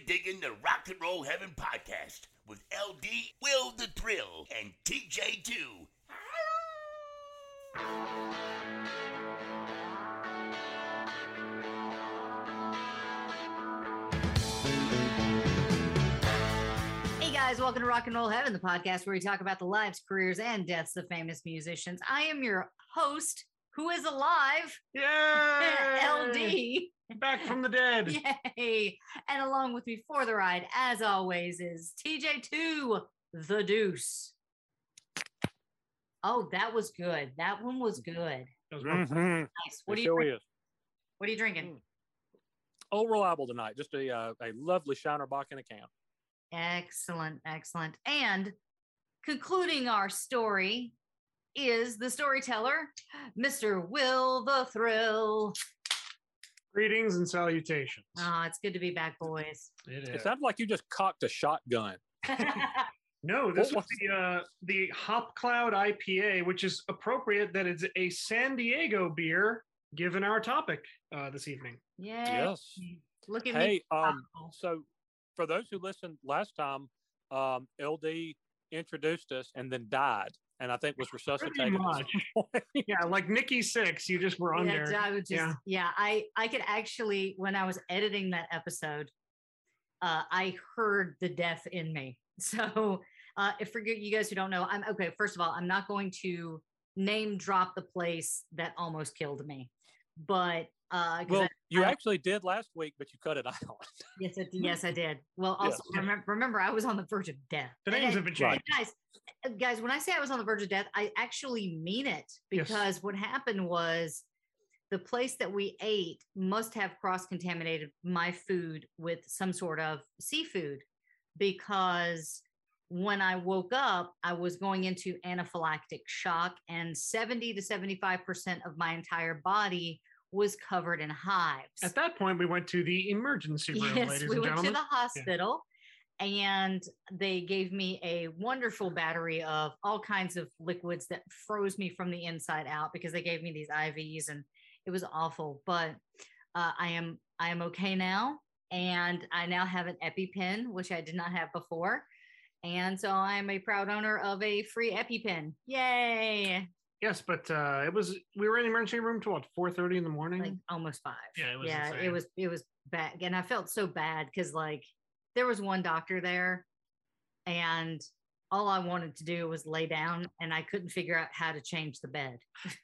You're digging the Rock and Roll Heaven podcast with LD, Will the Thrill, and TJ2. Hey guys, welcome to Rock and Roll Heaven, the podcast where we talk about the lives, careers, and deaths of famous musicians. I am your host, who is alive, Yay! LD. Back from the dead. Yay! And along with me for the ride, as always, is TJ2, the Deuce. Oh, that was good. That one was good. That was real- Mhm. Nice. What It are you sure drinking? What are you drinking? Oh, reliable tonight. Just a uh, a lovely Shiner Bock in a can. Excellent, excellent. And concluding our story is the storyteller, Mr. Will the Thrill. Greetings and salutations. Ah, it's good to be back, boys. It It is. sounded like you just cocked a shotgun. No, this What was the uh, the Hop Cloud IPA, which is appropriate that it's a San Diego beer, given our topic uh, this evening. yeah. Yes. Look at Hey, me. um, Oh. so for those who listened last time, um, LD introduced us and then died, and I think was resuscitated. much. Yeah, like Nikki Sixx, you just were on Yeah, there. I just, Yeah. yeah. I I could actually when I was editing that episode, uh, I heard the death in me. So uh, if for you guys who don't know, I'm okay. First of all, I'm not going to name drop the place that almost killed me, but uh, 'cause well, I- you I- actually did last week, but you cut it out. yes, I, yes, I did. Well, Yes. also remember, remember, I was on the verge of death. The names I- have been changed. guys guys when i say i was on the verge of death i actually mean it Yes. because what happened was the place that we ate must have cross contaminated my food with some sort of seafood because when i woke up i was going into anaphylactic shock and 70 to 75% of my entire body was covered in hives At that point, we went to the emergency room, Yes, ladies we and went gentlemen. to the hospital and they gave me a wonderful battery of all kinds of liquids that froze me from the inside out because they gave me these IVs and it was awful. But uh, I am I am okay now, and I now have an EpiPen, which I did not have before. And so I'm a proud owner of a free EpiPen. Yay! Yes, but uh, it was we were in the emergency room till what four thirty in the morning. Like almost five. Yeah, it was yeah, it was it was bad, and I felt so bad because like there was one doctor there, and all I wanted to do was lay down, and I couldn't figure out how to change the bed.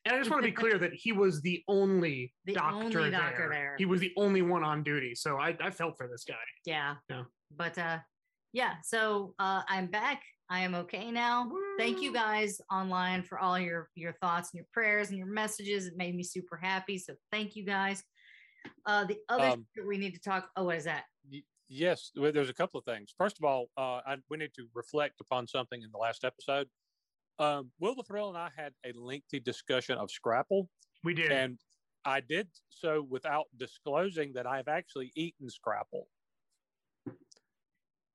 And I just want to be clear that he was the only The doctor, only doctor there. there. He was the only one on duty. So I, I felt for this guy. Yeah. Yeah. But uh, yeah. So uh, I'm back. I am okay now. Thank you guys online for all your your thoughts and your prayers and your messages. It made me super happy. So thank you guys. Uh, the other Um, that we need to talk. Oh, what is that? Y- Yes, well, there's a couple of things. First of all, uh, I, we need to reflect upon something in the last episode. Um, Will the Thrill and I had a lengthy discussion of Scrapple, We did. and I did so without disclosing that I've actually eaten Scrapple.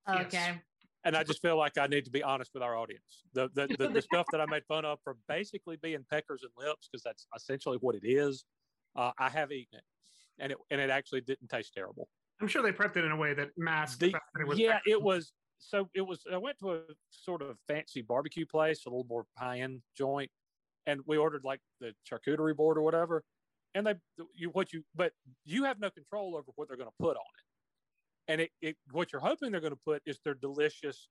Yes. Okay. And I just feel like I need to be honest with our audience. The the, the, the stuff that I made fun of for basically being peckers and lips, because that's essentially what it is. Uh, I have eaten it, and it and it actually didn't taste terrible. I'm sure they prepped it in a way that masked the, The- that it was yeah, peppers. it was. So it was. I went to a sort of fancy barbecue place, a little more high end joint, and we ordered like the charcuterie board or whatever. And they, you what you, but you have no control over what they're going to put on it. And it, it, what you're hoping they're going to put is their delicious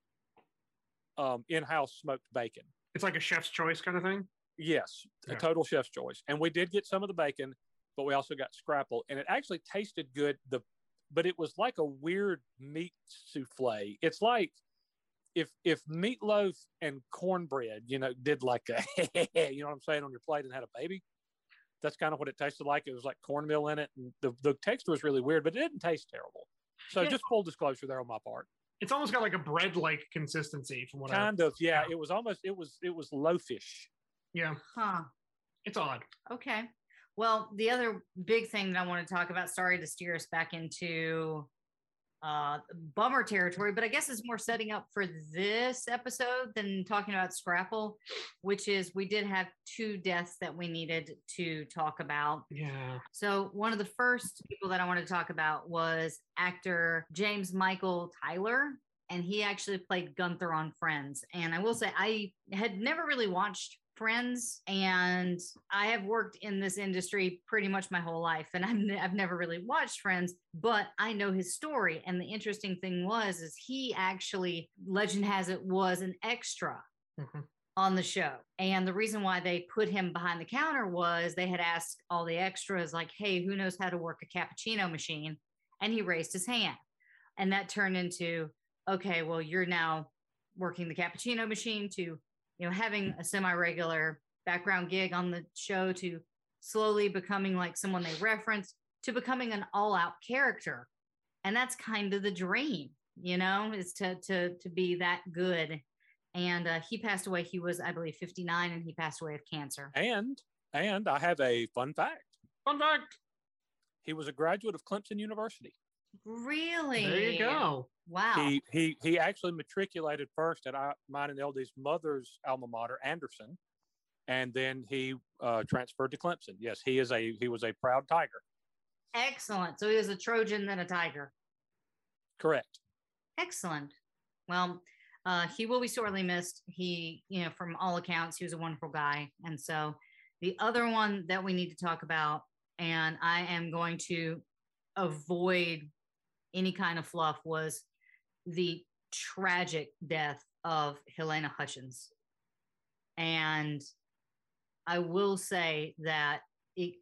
um, in-house smoked bacon. It's like a chef's choice kind of thing. Yes, Yeah. a total chef's choice. And we did get some of the bacon, but we also got scrapple, and it actually tasted good. The but it was like a weird meat souffle. It's like if if meatloaf and cornbread, you know, did like a you know what I'm saying on your plate and had a baby. That's kind of what it tasted like. It was like cornmeal in it, and the the texture was really weird, but it didn't taste terrible. So Yeah. just full disclosure there on my part. It's almost got like a bread-like consistency from what I. Kind of, yeah. It was almost it was it was loafish. Yeah, Huh. it's odd. Okay. Well, the other big thing that I want to talk about, sorry to steer us back into uh bummer territory, but I guess it's more setting up for this episode than talking about Scrapple, which is we did have two deaths that we needed to talk about. Yeah. So one of the first people that I wanted to talk about was actor James Michael Tyler. And he actually played Gunther on Friends. And I will say, I had never really watched Friends, and I have worked in this industry pretty much my whole life, and I've, I've never really watched Friends, but I know his story. And the interesting thing was, is he actually, legend has it, was an extra Mhm. on the show. And the reason why they put him behind the counter was they had asked all the extras, like, hey, who knows how to work a cappuccino machine? And he raised his hand. And that turned into, okay, well, you're now working the cappuccino machine to, you know, having a semi regular background gig on the show to slowly becoming like someone they reference to becoming an all out character. And that's kind of the dream, you know, is to, to, to be that good and uh, he passed away. He was, I believe, 59, and he passed away of cancer. And and I have a fun fact. Fun fact. He was a graduate of Clemson University. Really? There you go. Wow. He he he actually matriculated first at I, mine and LD's mother's alma mater, Anderson, and then he uh, transferred to Clemson. Yes, he is a he was a proud Tiger. Excellent. So he was a Trojan, then a Tiger. Correct. Excellent. Well, uh, he will be sorely missed. He, you know, from all accounts, he was a wonderful guy. And so the other one that we need to talk about, and I am going to avoid any kind of fluff, was the tragic death of Halyna Hutchins. And I will say that it,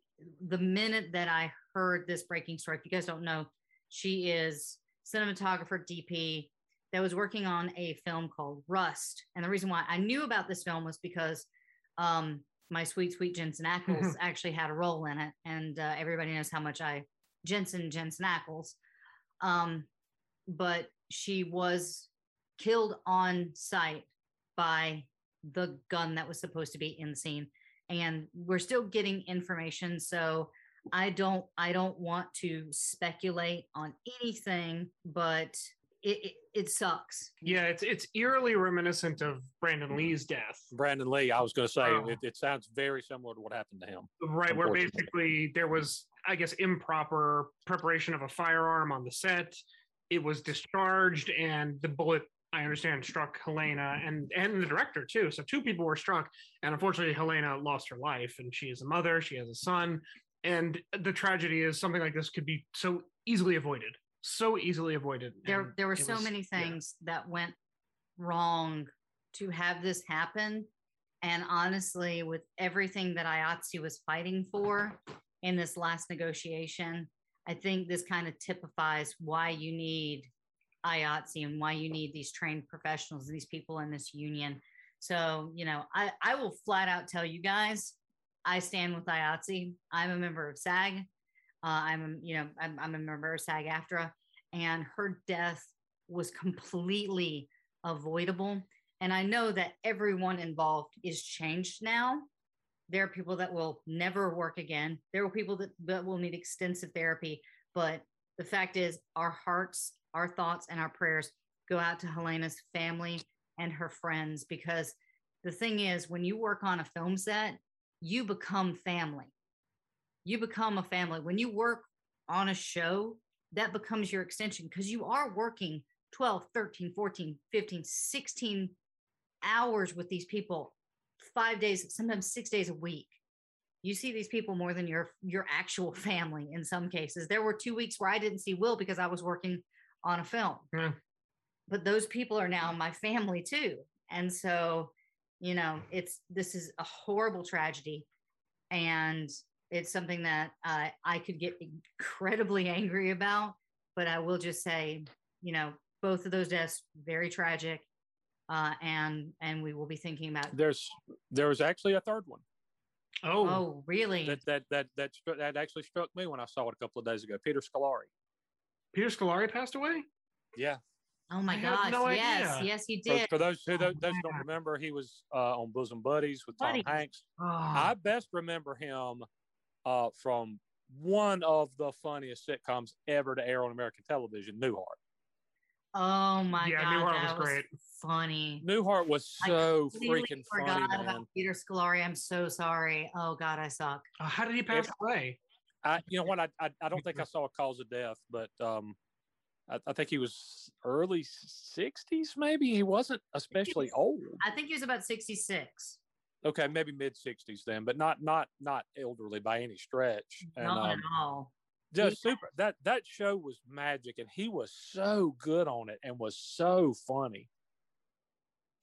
the minute that I heard this breaking story, if you guys don't know, she is cinematographer DP that was working on a film called Rust. And the reason why I knew about this film was because um, my sweet, sweet Jensen Ackles actually had a role in it. And uh, everybody knows how much I Jensen, Jensen Ackles. Um, but she was killed on site by the gun that was supposed to be in the scene. And we're still getting information. So I don't I don't want to speculate on anything, but it, it, it sucks. Yeah, it's it's eerily reminiscent of Brandon Lee's death. Brandon Lee. I was going to say Oh. it, it sounds very similar to what happened to him. Right, where basically there was, I guess, improper preparation of a firearm on the set. It was discharged, and the bullet, I understand, struck Halyna and and the director too. So two people were struck, and unfortunately, Halyna lost her life. And she is a mother. She has a son. And the tragedy is something like this could be so easily avoided, so easily avoided. There there were so was- many yeah. things that went wrong to have this happen. And honestly, with everything that IATSE was fighting for in this last negotiation, I think this kind of typifies why you need IATSE and why you need these trained professionals, these people in this union. So, you know, I, I will flat out tell you guys, I stand with IATSE. I'm a member of SAG. Uh, I'm, you know, I'm, I'm a member of SAG AFTRA, and her death was completely avoidable. And I know that everyone involved is changed now. There are people that will never work again. There are people that, that will need extensive therapy. But the fact is, our hearts, our thoughts, and our prayers go out to Halyna's family and her friends because the thing is, when you work on a film set, you become family. You become a family. When you work on a show, that becomes your extension because you are working 12, 13, 14, 15, 16 hours with these people, five days, sometimes six days a week. You see these people more than your your actual family in some cases. There were two weeks where I didn't see Will because I was working on a film. Yeah. But those people are now my family too. And so, you know, it's this is a horrible tragedy. And it's something that uh, I could get incredibly angry about. But I will just say, you know, both of those deaths very tragic, uh, and and we will be thinking about. There's there was actually a third one. Oh, Oh, really? That that that that stru- that actually struck me when I saw it a couple of days ago. Peter Scolari. Peter Scolari passed away. Yeah. oh my I gosh! no yes, idea. yes, he did. for those who Oh, those, those don't remember, he was uh, on Bosom Buddies with Tom Hanks. Oh, I best remember him uh, from one of the funniest sitcoms ever to air on American television, Newhart. oh my god. Yeah, god, Newhart that was great. Funny. Newhart was so completely freaking forgot funny, man. Peter Scolari. I'm so sorry. Oh God, I suck. Uh, how did he pass If- away? I, you know what? I, I, I don't think I saw a cause of death, but um, I, I think he was early '60s. Maybe he wasn't especially old. I think he was about 66. Okay, maybe mid '60s then, but not not not elderly by any stretch. And Not um, at all. just super. That that show was magic, and he was so good on it, and was so funny.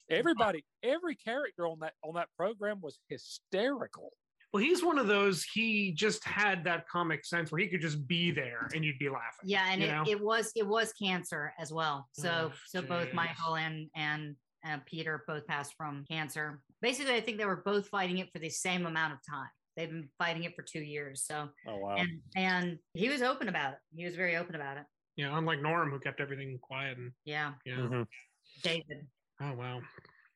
Everybody, every character on that on that program was hysterical. Well, he's one of those. He just had that comic sense where he could just be there and you'd be laughing. Yeah, and it, it was it was cancer as well. So Oh, so both. Michael and and uh, Peter both passed from cancer. Basically, I think they were both fighting it for the same amount of time. They've been fighting it for two years. So Oh wow! and and he was open about it. He was very open about it. Yeah, unlike Norm, who kept everything quiet and Yeah, yeah. Mhm. David. Oh wow.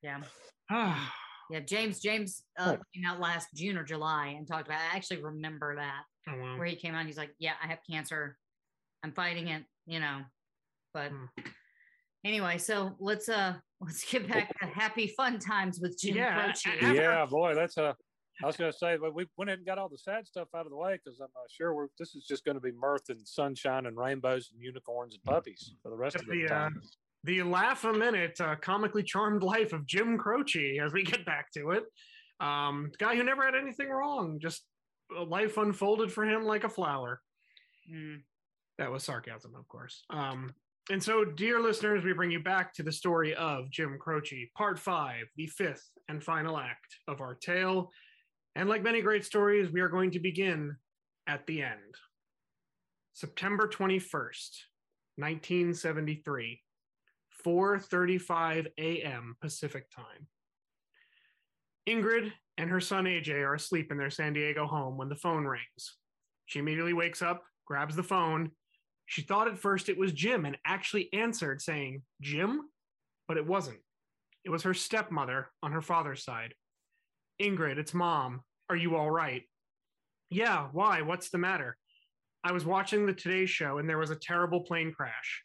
Yeah. Ah, Yeah, James James uh, came out last June or July and talked about. I actually remember that oh wow. where he came out. He's like, "Yeah, I have cancer. I'm fighting it." You know, but Hmm. anyway, so let's uh let's get back to happy fun times with Jim Yeah, Croce. a- yeah, boy, that's a. I was going to say, but we went ahead and got all the sad stuff out of the way because I'm uh, sure we're, this is just going to be mirth and sunshine and rainbows and unicorns and puppies for the rest of the The, uh, time. the laugh a minute, uh, comically charmed life of Jim Croce as we get back to it. Um, guy who never had anything wrong, just uh, life unfolded for him like a flower. Mm, That was sarcasm, of course. Um, and so, dear listeners, we bring you back to the story of Jim Croce, part five, the fifth and final act of our tale. And like many great stories, we are going to begin at the end. September 21st, 1973, 4:35 a.m. Pacific time. Ingrid and her son AJ are asleep in their San Diego home when the phone rings. She immediately wakes up, grabs the phone. She thought at first it was Jim and actually answered saying, Jim? But it wasn't. It was her stepmother on her father's side. Ingrid, it's mom. Are you all right? Yeah, why? What's the matter? I was watching the Today Show and there was a terrible plane crash.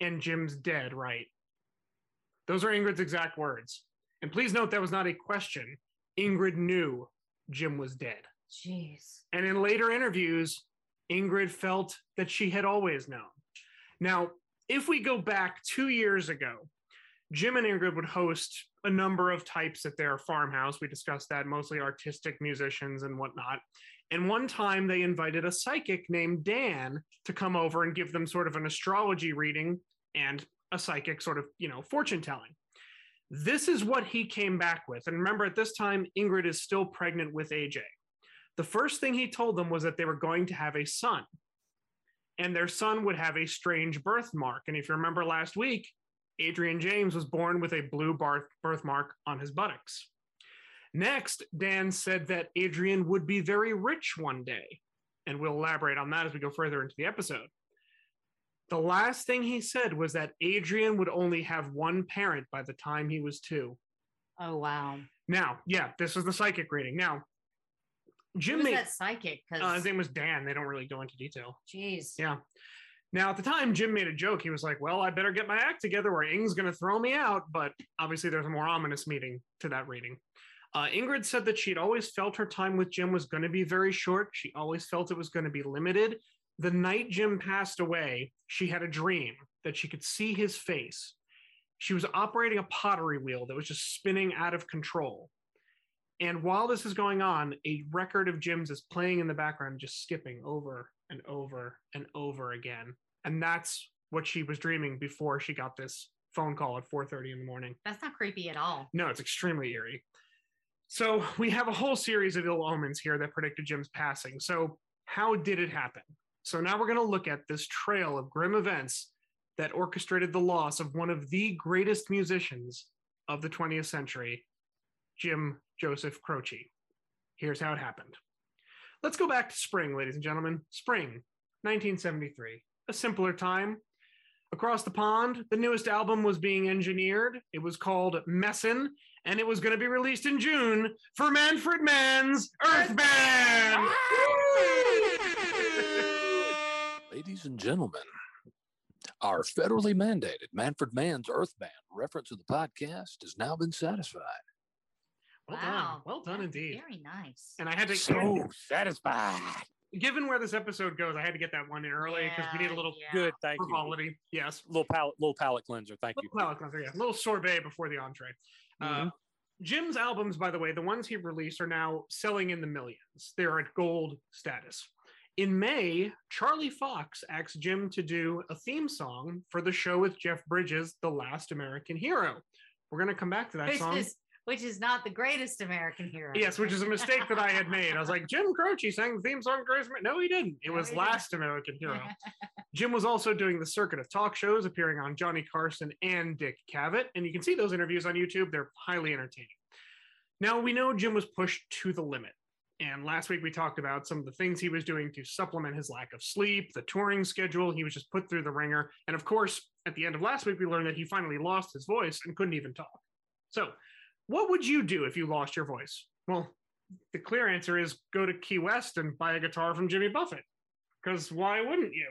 And Jim's dead, right? Those are Ingrid's exact words. And please note that was not a question. Ingrid knew Jim was dead. Jeez. And in later interviews, Ingrid felt that she had always known. Now, if we go back two years ago, Jim and Ingrid would host a number of types at their farmhouse. We discussed that, mostly artistic musicians and whatnot. And one time they invited a psychic named Dan to come over and give them sort of an astrology reading and a psychic sort of, you know, fortune telling. This is what he came back with. And remember, at this time, Ingrid is still pregnant with AJ the first thing he told them was that they were going to have a son and their son would have a strange birthmark. And if you remember last week adrian james was born with a blue birth birthmark on his buttocks. Next dan said that adrian would be very rich one day and we'll elaborate on that as we go further into the episode. The last thing he said was that adrian would only have one parent by the time he was two. Oh wow. now yeah this is the psychic reading. Now jim made, that psychic? uh, his name was Dan. They don't really go into detail. jeez. Yeah. Now, at the time, Jim made a joke. He was like, Well, I better get my act together or Ing's going to throw me out. But obviously, there's a more ominous meaning to that reading. Uh, Ingrid said that she'd always felt her time with Jim was going to be very short. She always felt it was going to be limited. The night Jim passed away, she had a dream that she could see his face. She was operating a pottery wheel that was just spinning out of control. And while this is going on, a record of Jim's is playing in the background, just skipping over and over and over again. And that's what she was dreaming before she got this phone call at 4:30 in the morning. That's not creepy at all. No, it's extremely eerie. So we have a whole series of ill omens here that predicted Jim's passing. So how did it happen? So now we're going to look at this trail of grim events that orchestrated the loss of one of the greatest musicians of the 20th century, Jim Joseph Croce. Here's how it happened. Let's go back to spring, ladies and gentlemen. Spring, 1973. A simpler time. Across the pond, the newest album was being engineered. It was called Messin, and it was going to be released in June for Manfred Mann's Earth Band. Ladies and gentlemen, our federally mandated Manfred Mann's Earth Band reference of the podcast has now been satisfied. Well done. Well done That's indeed. Very nice. And I had to, So satisfied. given where this episode goes, I had to get that one in early because we need a little yeah. Good. Thank you. frivolity. Yes. Little palate, little palate cleanser. Thank you. Little palate cleanser, yeah. little sorbet before the entree. Uh, Mhm. Jim's albums, by the way, the ones he released are now selling in the millions. They're at gold status. In May, Charlie Fox asked Jim to do a theme song for the show with Jeff Bridges, The Last American Hero. We're going to come back to that which song. is which is not the greatest American hero. Yes, which is a mistake that I had made. I was like, Jim Croce sang the theme song. Grace No, he didn't. It No, was didn't. Last American Hero. Jim was also doing the circuit of talk shows, appearing on Johnny Carson and Dick Cavett. And you can see those interviews on YouTube. They're highly entertaining. Now, we know Jim was pushed to the limit. And last week we talked about some of the things he was doing to supplement his lack of sleep, the touring schedule. He was just put through the ringer. And of course, at the end of last week, we learned that he finally lost his voice and couldn't even talk. So, what would you do if you lost your voice? Well, the clear answer is go to Key West and buy a guitar from Jimmy Buffett. Because why wouldn't you?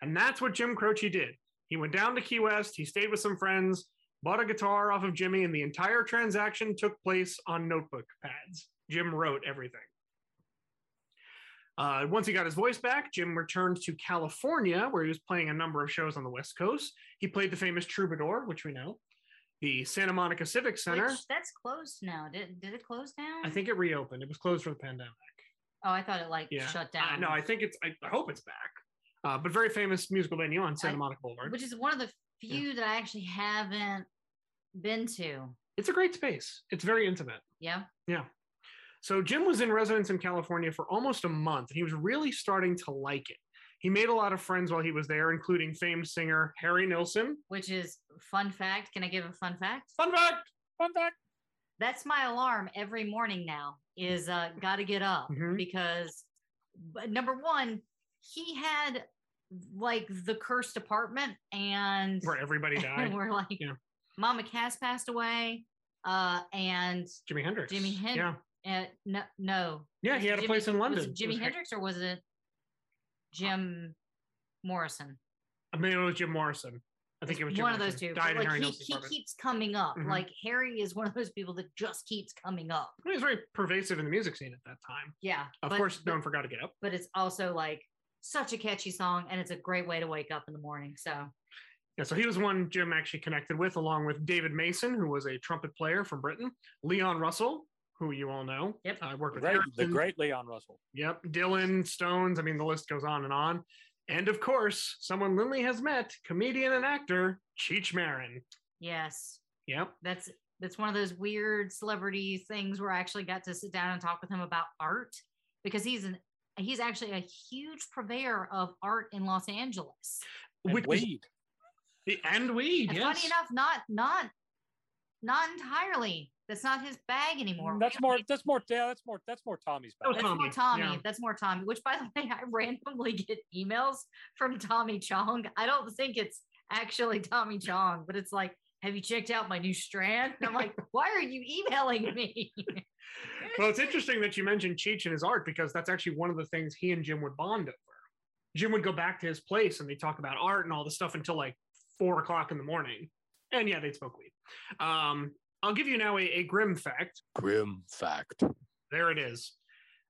And that's what Jim Croce did. He went down to Key West, he stayed with some friends, bought a guitar off of Jimmy, and the entire transaction took place on notebook pads. Jim wrote everything. Uh, once he got his voice back, Jim returned to California, where he was playing a number of shows on the West Coast. He played the famous Troubadour, which we know, the Santa Monica Civic Center. Which, that's closed now. Did did it close down? I think it reopened. It was closed for the pandemic. Oh, I thought it like Yeah. shut Uh, down. no, I think it's. I, I hope it's back. Uh, but very famous musical venue on Santa I- Monica Boulevard. which is one of the few that I actually haven't been to. It's a great space. It's very intimate. Yeah. Yeah. So Jim was in residence in California for almost a month, and he was really starting to like it. He made a lot of friends while he was there, including famed singer Harry Nilsson. Which is fun fact. Can I give a fun fact? Fun fact! Fun fact. That's my alarm every morning now. Is uh got to get up Mhm. because but number one, he had like the cursed apartment, and Where everybody died. we're like, Yeah. Mama Cass passed away, uh, and Jimi Hendrix. Jimi Hendrix. Yeah. uh, no, no, Yeah, he had a place in London. Jimi Hendrix or was it Jim Morrison? I mean, it was Jim Morrison. I think it was Jim one of those two. Died like Harry he, he keeps coming up. Mhm. Like Harry is one of those people that just keeps coming up. He was very pervasive in the music scene at that time. Yeah. Of but- course, no one forgot to get up. but it's also like such a catchy song and it's a great way to wake up in the morning. So Yeah, so he was one Jim actually connected with, along with David Mason, who was a trumpet player from Britain, Leon Russell, who you all know. Yep. I work with Great, the great Leon Russell. Yep, Dylan, Stones. I mean, the list goes on and on. And of course, someone Lindley has met, comedian and actor Cheech Marin. yes, Yep. that's that's one of those weird celebrity things where I actually got to sit down and talk with him about art because he's an he's actually a huge purveyor of art in Los Angeles. And Which is- weed. and weed. And yes. funny enough, not not not entirely. That's not his bag anymore. That's more. That's more. Yeah, that's more. That's more Tommy's Oh, bag. That's more Tommy, Tommy. yeah. That's more Tommy. Which, by the way, I randomly get emails from Tommy Chong. I don't think it's actually Tommy Chong, but it's like, "Have you checked out my new strand?" And I'm like, "Why are you emailing me?" Well, it's interesting that you mentioned Cheech and his art because that's actually one of the things he and Jim would bond over. Jim would go back to his place and they talk about art and all this stuff until like four o'clock in the morning. And yeah, they'd smoke weed. Um, I'll give you now a, a grim fact. Grim fact. There it is.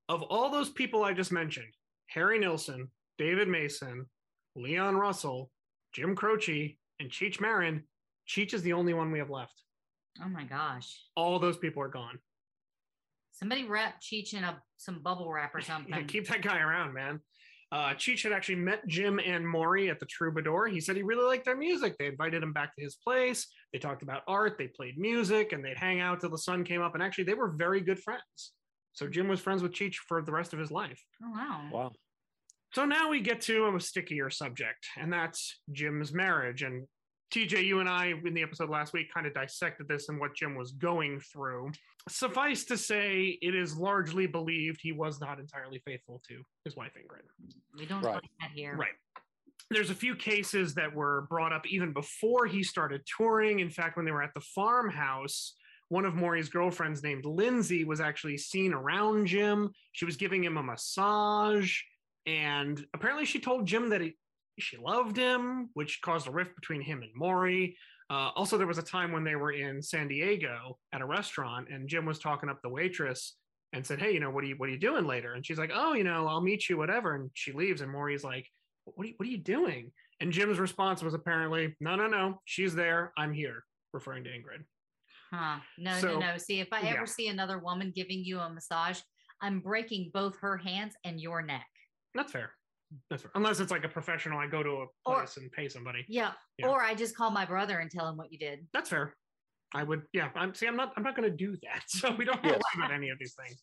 Of all those people I just mentioned, Harry Nilsson, David Mason, Leon Russell, Jim Croce, and Cheech Marin, Cheech is the only one we have left. oh my gosh! All those people are gone. Somebody wrap Cheech in a some bubble wrap or something. Yeah, keep that guy around, man. Uh, Cheech had actually met Jim and Maury at the Troubadour. He said he really liked their music. They invited him back to his place. They talked about art. They played music, and they'd hang out till the sun came up. And actually, they were very good friends. So Jim was friends with Cheech for the rest of his life. Oh wow. Wow. So now we get to a stickier subject, and that's Jim's marriage. And TJ, you and I in the episode last week kind of dissected this and what Jim was going through. Suffice to say, it is largely believed he was not entirely faithful to his wife Ingrid. We don't Right. like that here. Right. There's a few cases that were brought up even before he started touring. In fact, when they were at the farmhouse, one of Maury's girlfriends named Lindsay was actually seen around Jim. She was giving him a massage. And apparently she told Jim that he, she loved him, which caused a rift between him and Maury. Uh, also, there was a time when they were in San Diego at a restaurant, and Jim was talking up the waitress and said, "Hey, you know, what are you what are you doing later?" And she's like, "Oh, you know, I'll meet you, whatever." And she leaves, and Maury's like, "What are you, what are you doing?" And Jim's response was apparently, "No, no, no, she's there. I'm here," referring to Ingrid. Huh. No, So- no, no. See, if I yeah. ever see another woman giving you a massage, I'm breaking both her hands and your neck. That's fair. That's fair. Unless it's like a professional, I go to a Or- place and pay somebody. Yeah. Yeah. Or I just call my brother and tell him what you did. That's fair. I would, yeah. I'm see. I'm not. I'm not going to do that. So we don't have to worry about any of these things.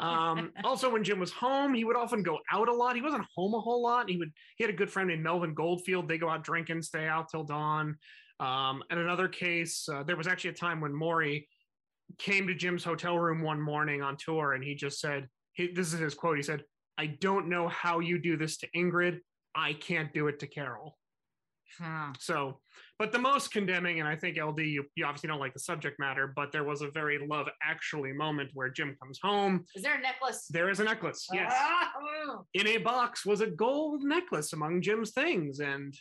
Um, also, when Jim was home, he would often go out a lot. He wasn't home a whole lot. He would. He had a good friend named Melvin Goldfield. They go out drinking, stay out till dawn. Um, and another case, uh, there was actually a time when Maury came to Jim's hotel room one morning on tour, and he just said, he, "This is his quote." He said, "I don't know how you do this to Ingrid. I can't do it to Carol." Huh. So, but the most condemning, and I think LD, you, you obviously don't like the subject matter, but there was a very love actually moment where Jim comes home. Is there a necklace? There is a necklace, yes. Ah. In a box was a gold necklace among Jim's things. And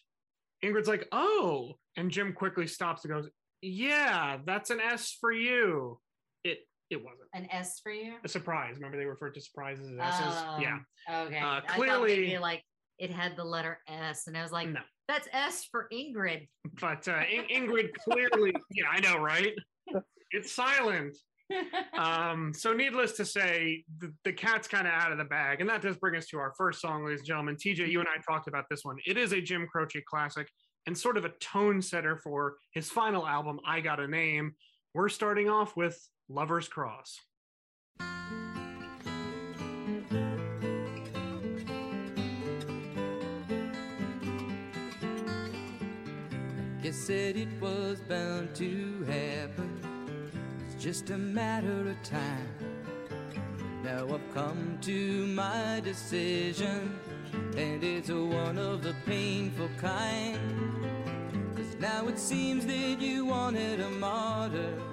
Ingrid's like, oh. And Jim quickly stops and goes, yeah, that's an S for you. It it wasn't. An S for you? A surprise. Remember they referred to surprises as S's? yeah. Um, Okay. Uh, clearly- maybe like it had the letter S, and I was like, No. that's S for Ingrid. But uh, In- Ingrid clearly, yeah, I know, right? It's silent. um, so needless to say, the, the cat's kind of out of the bag. And that does bring us to our first song, ladies and gentlemen. TJ, you and I talked about this one. It is a Jim Croce classic and sort of a tone setter for his final album, I Got a Name. We're starting off with Lover's Cross. Guess said it was bound to happen. It's just a matter of time. Now I've come to my decision, and it's one of the painful kind. Cause now it seems that you wanted a martyr.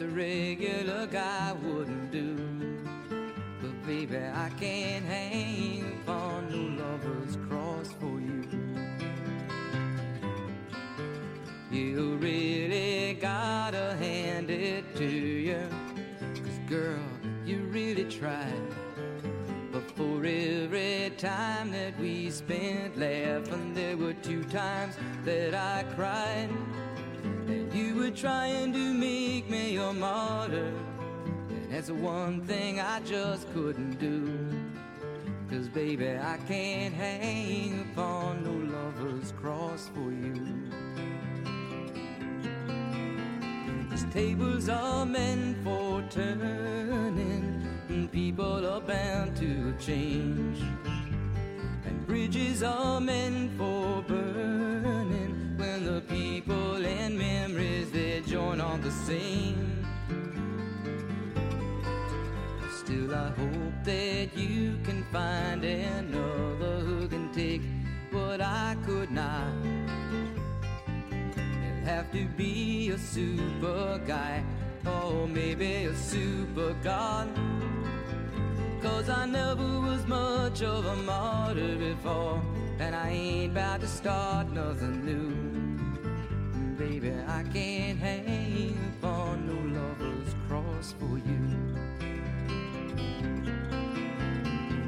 Just a regular guy wouldn't do. But baby, I can't hang upon no lover's cross for you. You really gotta hand it to you. Cause girl, you really tried. But for every time that we spent laughing, there were two times that I cried. And you were trying to make me your martyr. And that's the one thing I just couldn't do. Cause baby, I can't hang upon no lover's cross for you. Cause tables are meant for turning, and people are bound to change. And bridges are meant for burning when the people and on the same. Still, I hope that you can find another who can take what I could not. He'll have to be a super guy or maybe a super god. Cause I never was much of a martyr before, and I ain't about to start nothing new baby, I can't hang for no lover's cross for you.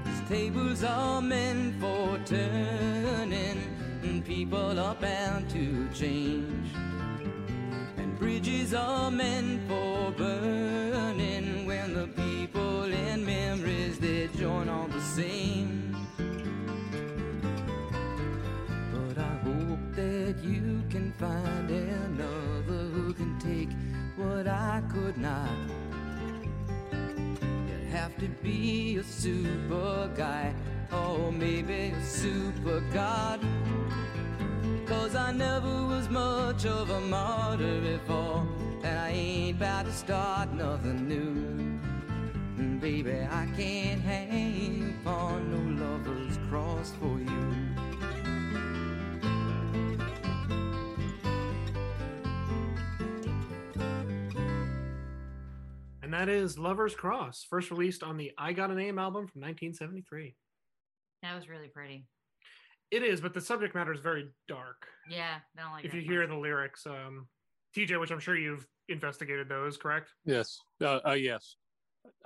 These tables are meant for turning, and people are bound to change. And bridges are meant for burning when the people and memories they join all the same. But I hope that you find another who can take what I could not. You'd have to be a super guy, or maybe a super god. Cause I never was much of a martyr before, and I ain't about to start nothing new. And baby, I can't hang on no lover's cross for you. And that is Lover's Cross, first released on the I Got a Name album from 1973. That was really pretty. It is, but the subject matter is very dark. Yeah, I don't like if that you part. hear the lyrics, um, TJ, which I'm sure you've investigated those, correct? Yes. Uh, uh, yes.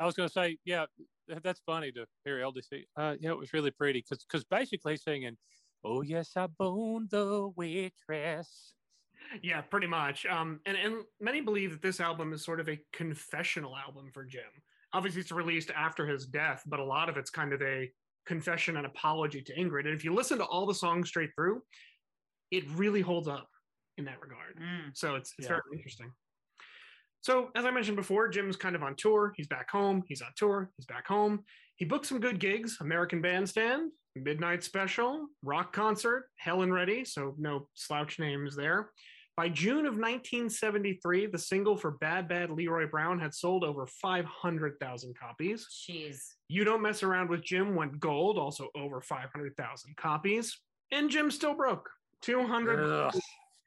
I was going to say, yeah, that's funny to hear LDC. Uh, yeah, it was really pretty because because basically he's singing, "Oh yes, I boned the waitress." Yeah, pretty much. Um, and and many believe that this album is sort of a confessional album for Jim. Obviously, it's released after his death, but a lot of it's kind of a confession and apology to Ingrid. And if you listen to all the songs straight through, it really holds up in that regard. Mm. So it's, it's Yeah. very interesting. So as I mentioned before, Jim's kind of on tour. He's back home. He's on tour. He's back home. He booked some good gigs: American Bandstand, Midnight Special, Rock Concert, Helen Reddy. So no slouch names there. By June of 1973, the single for Bad Bad Leroy Brown had sold over 500,000 copies. Jeez. You Don't Mess Around with Jim went gold, also over 500,000 copies. And Jim still broke 200. Ugh.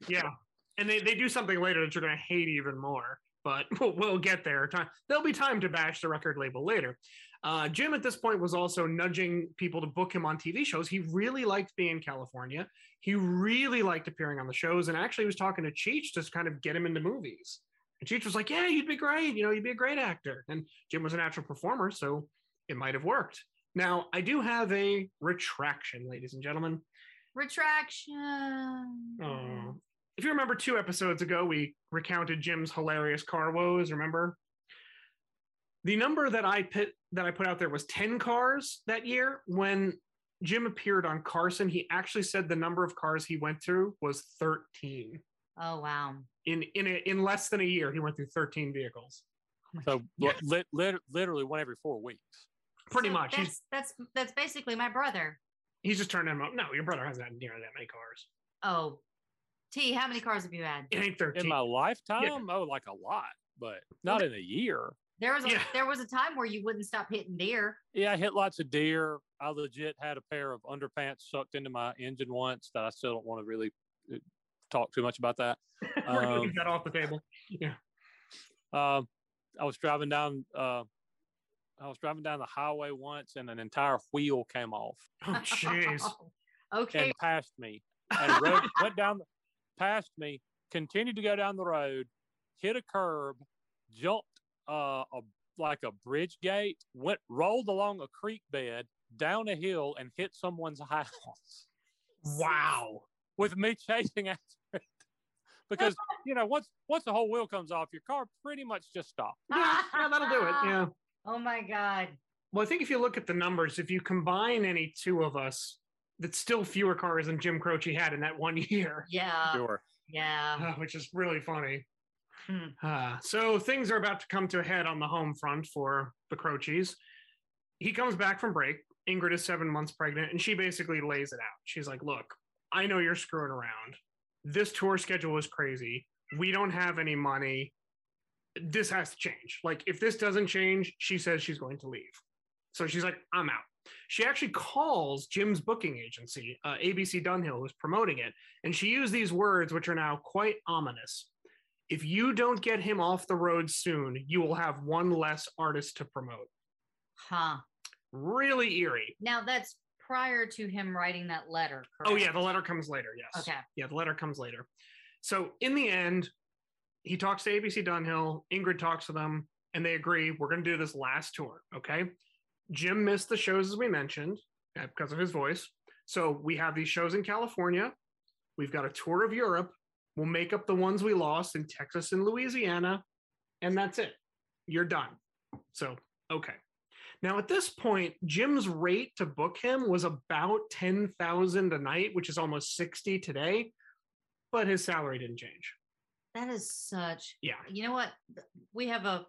Yeah. And they, they do something later that you're going to hate even more, but we'll, we'll get there. Time, there'll be time to bash the record label later. Uh, Jim at this point was also nudging people to book him on TV shows. He really liked being in California. He really liked appearing on the shows and actually was talking to Cheech to kind of get him into movies. And Cheech was like, Yeah, you'd be great. You know, you'd be a great actor. And Jim was a natural performer, so it might have worked. Now, I do have a retraction, ladies and gentlemen. Retraction. Oh. If you remember two episodes ago, we recounted Jim's hilarious car woes, remember? The number that I put that I put out there was 10 cars that year. When Jim appeared on Carson, he actually said the number of cars he went through was 13. Oh wow. In in a, in less than a year, he went through 13 vehicles. Oh so Yeah. lit, lit, literally one every four weeks. Pretty So much. That's that's that's basically my brother. he's just turning them up. No, your brother hasn't had near that many cars. Oh, T. How many cars have you had? It ain't 13. In my lifetime, oh, like a lot, but not in a year. There was a, Yeah. there was a time where you wouldn't stop hitting deer. Yeah, I hit lots of deer. I legit had a pair of underpants sucked into my engine once that I still don't want to really uh, talk too much about that. Um, leave that off the table. Yeah. Um, I was driving down. Uh, I was driving down the highway once, and an entire wheel came off Oh, jeez. okay. and passed me. And rode, went down, past me, continued to go down the road, hit a curb, jumped uh, a like a bridge gate, went rolled along a creek bed, down a hill, and hit someone's house Wow. with me chasing after it. Because you know, once once the whole wheel comes off, your car pretty much just stops. Yeah, yeah, that'll do it. Yeah. Oh my god. Well, I think if you look at the numbers, if you combine any two of us, that's still fewer cars than Jim Croce had in that one year, Yeah. Sure. Yeah. uh, which is really funny. Hmm. Uh, so things are about to come to a head on the home front for the Croces. He comes back from break. Ingrid is seven months pregnant, and she basically lays it out. She's like, Look, I know you're screwing around. This tour schedule is crazy. We don't have any money. This has to change. Like, if this doesn't change, she says she's going to leave. So she's like, I'm out. She actually calls Jim's booking agency, uh, ABC Dunhill, who's promoting it. And she used these words, which are now quite ominous. If you don't get him off the road soon, you will have one less artist to promote. Huh. Really eerie. Now that's prior to him writing that letter. Oh, yeah, the letter comes later. Yes. Okay. Yeah, the letter comes later. So in the end, he talks to ABC Dunhill. Ingrid talks to them, and they agree we're going to do this last tour. Okay. Jim missed the shows as we mentioned because of his voice. So we have these shows in California. We've got a tour of Europe. We'll make up the ones we lost in Texas and Louisiana, and that's it. You're done. So, okay. Now, at this point, Jim's rate to book him was about 10,000 a night, which is almost 60 today, but his salary didn't change. That is such. Yeah. You know what? We have a.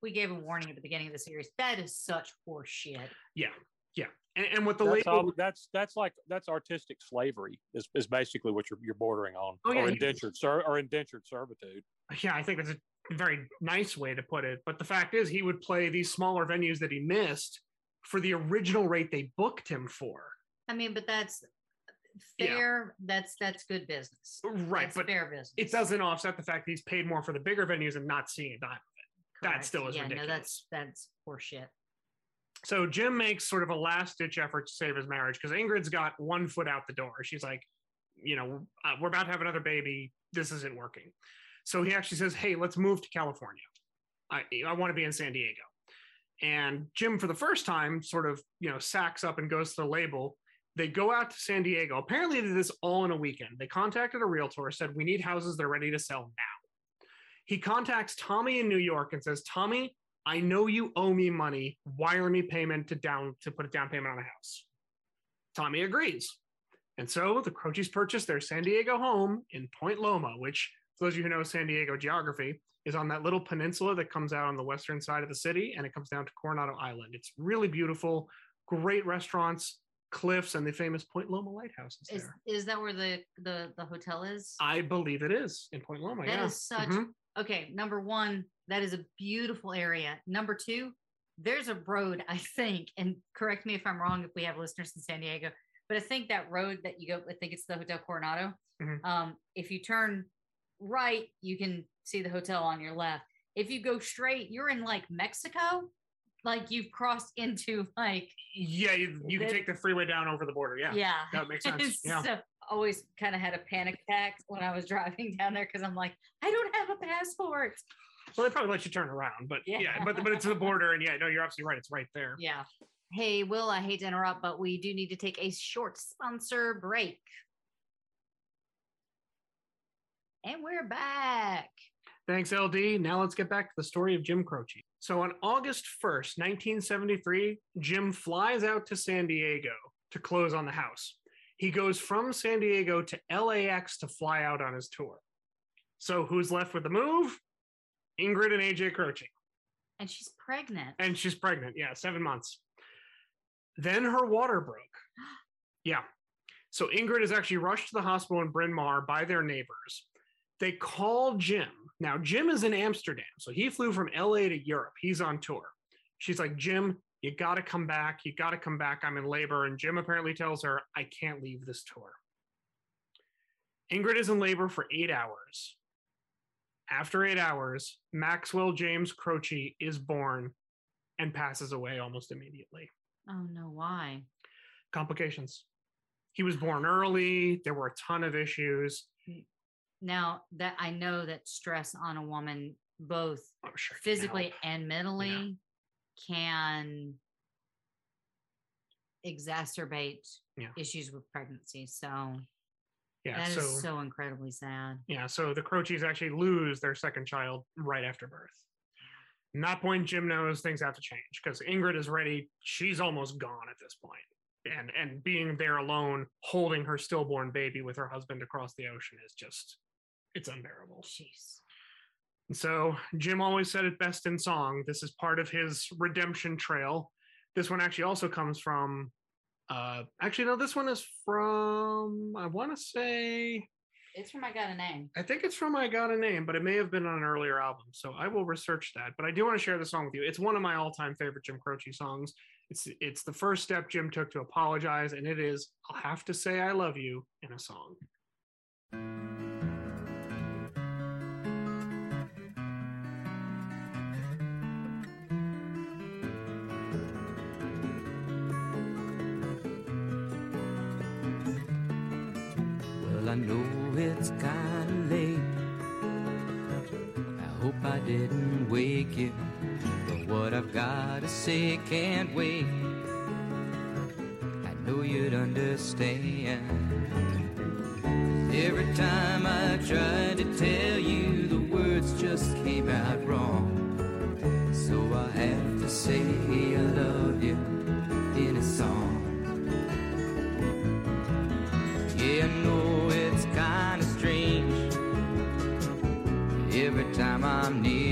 We gave a warning at the beginning of the series. That is such horseshit. Yeah. Yeah. And, and with the That's, label, all, that's that's like that's artistic slavery is, is basically what you're you're bordering on, Oh, yeah, or indentured ser- or indentured servitude. yeah, I think that's a very nice way to put it. But the fact is, he would play these smaller venues that he missed for the original rate they booked him for. I mean, but that's Yeah. fair. That's that's good business. Right. That's but fair business. it doesn't offset the fact that he's paid more for the bigger venues and not seeing a dime. that Correct. still is yeah, ridiculous. No, that's that's horse shit. So Jim makes sort of a last ditch effort to save his marriage because Ingrid's got one foot out the door. She's like, you know, uh, we're about to have another baby. This isn't working. So he actually says, hey, let's move to California. I, I want to be in San Diego. And Jim, for the first time, sort of, you know, sacks up and goes to the label. They go out to San Diego. Apparently, they did this all in a weekend. They contacted a realtor, said, we need houses. They're ready to sell now. He contacts Tommy in New York and says, Tommy, I know you owe me money. Wire me payment to down to put a down payment on a house. Tommy agrees. And so the Croces purchased their San Diego home in Point Loma, which, for those of you who know San Diego geography, is on that little peninsula that comes out on the western side of the city and it comes down to Coronado Island. It's really beautiful, great restaurants, cliffs, and the famous Point Loma lighthouse is Is there. is that where the the the hotel is? I believe it is in Point Loma. That yeah. is such Mhm. okay. Number one, that is a beautiful area. Number two, there's a road, I think, and correct me if I'm wrong if we have listeners in San Diego, but I think that road that you go, I think it's the Hotel Coronado. Mhm. Um, if you turn right, you can see the hotel on your left. If you go straight, you're in like Mexico, like you've crossed into like Yeah, you, you can take the freeway down over the border. Yeah. yeah. That makes sense. Yeah. so always kind of had a panic attack when I was driving down there because I'm like, I don't have a passport. Well, they probably let you turn around, but yeah, Yeah. but but it's the border, and yeah, no, you're absolutely right. It's right there. Yeah. Hey, Will, I hate to interrupt, but we do need to take a short sponsor break. And we're back. Thanks, LD. Now let's get back to the story of Jim Croce. So on August 1st, 1973, Jim flies out to San Diego to close on the house. He goes from San Diego to LAX to fly out on his tour. So who's left with the move? Ingrid and AJ Croce. And she's pregnant. And she's pregnant. Yeah, seven months. Then her water broke. Yeah. So Ingrid is actually rushed to the hospital in Bryn Mawr by their neighbors. They call Jim. Now, Jim is in Amsterdam. So he flew from LA to Europe. He's on tour. She's like, Jim, you got to come back. You got to come back. I'm in labor. And Jim apparently tells her, I can't leave this tour. Ingrid is in labor for eight hours. After eight hours, Maxwell James Croce is born and passes away almost immediately. oh no, why? Complications. He was born early. There were a ton of issues. Now that I know that stress on a woman, both I'm sure physically and mentally, can exacerbate Yeah. issues with pregnancy. So Yeah. that is so, so incredibly sad. yeah. So the Croces actually lose their second child right after birth. And that point, Jim knows things have to change because Ingrid is ready. She's almost gone at this point. And and being there alone, holding her stillborn baby with her husband across the ocean is just it's unbearable. Jeez. And so Jim always said it best in song. This is part of his redemption trail. This one actually also comes from uh actually no, this one is from I want to say It's from I Got a Name. I think it's from I Got a Name, but it may have been on an earlier album. So I will research that. But I do want to share the song with you. It's one of my all-time favorite Jim Croce songs. It's it's the first step Jim took to apologize, and it is I'll have to say I love you in a song. It's kinda late. I hope I didn't wake you. But what I've gotta say can't wait. I know you'd understand. Every time I tried to tell you, the words just came out wrong. So I have to say I love time I'm near.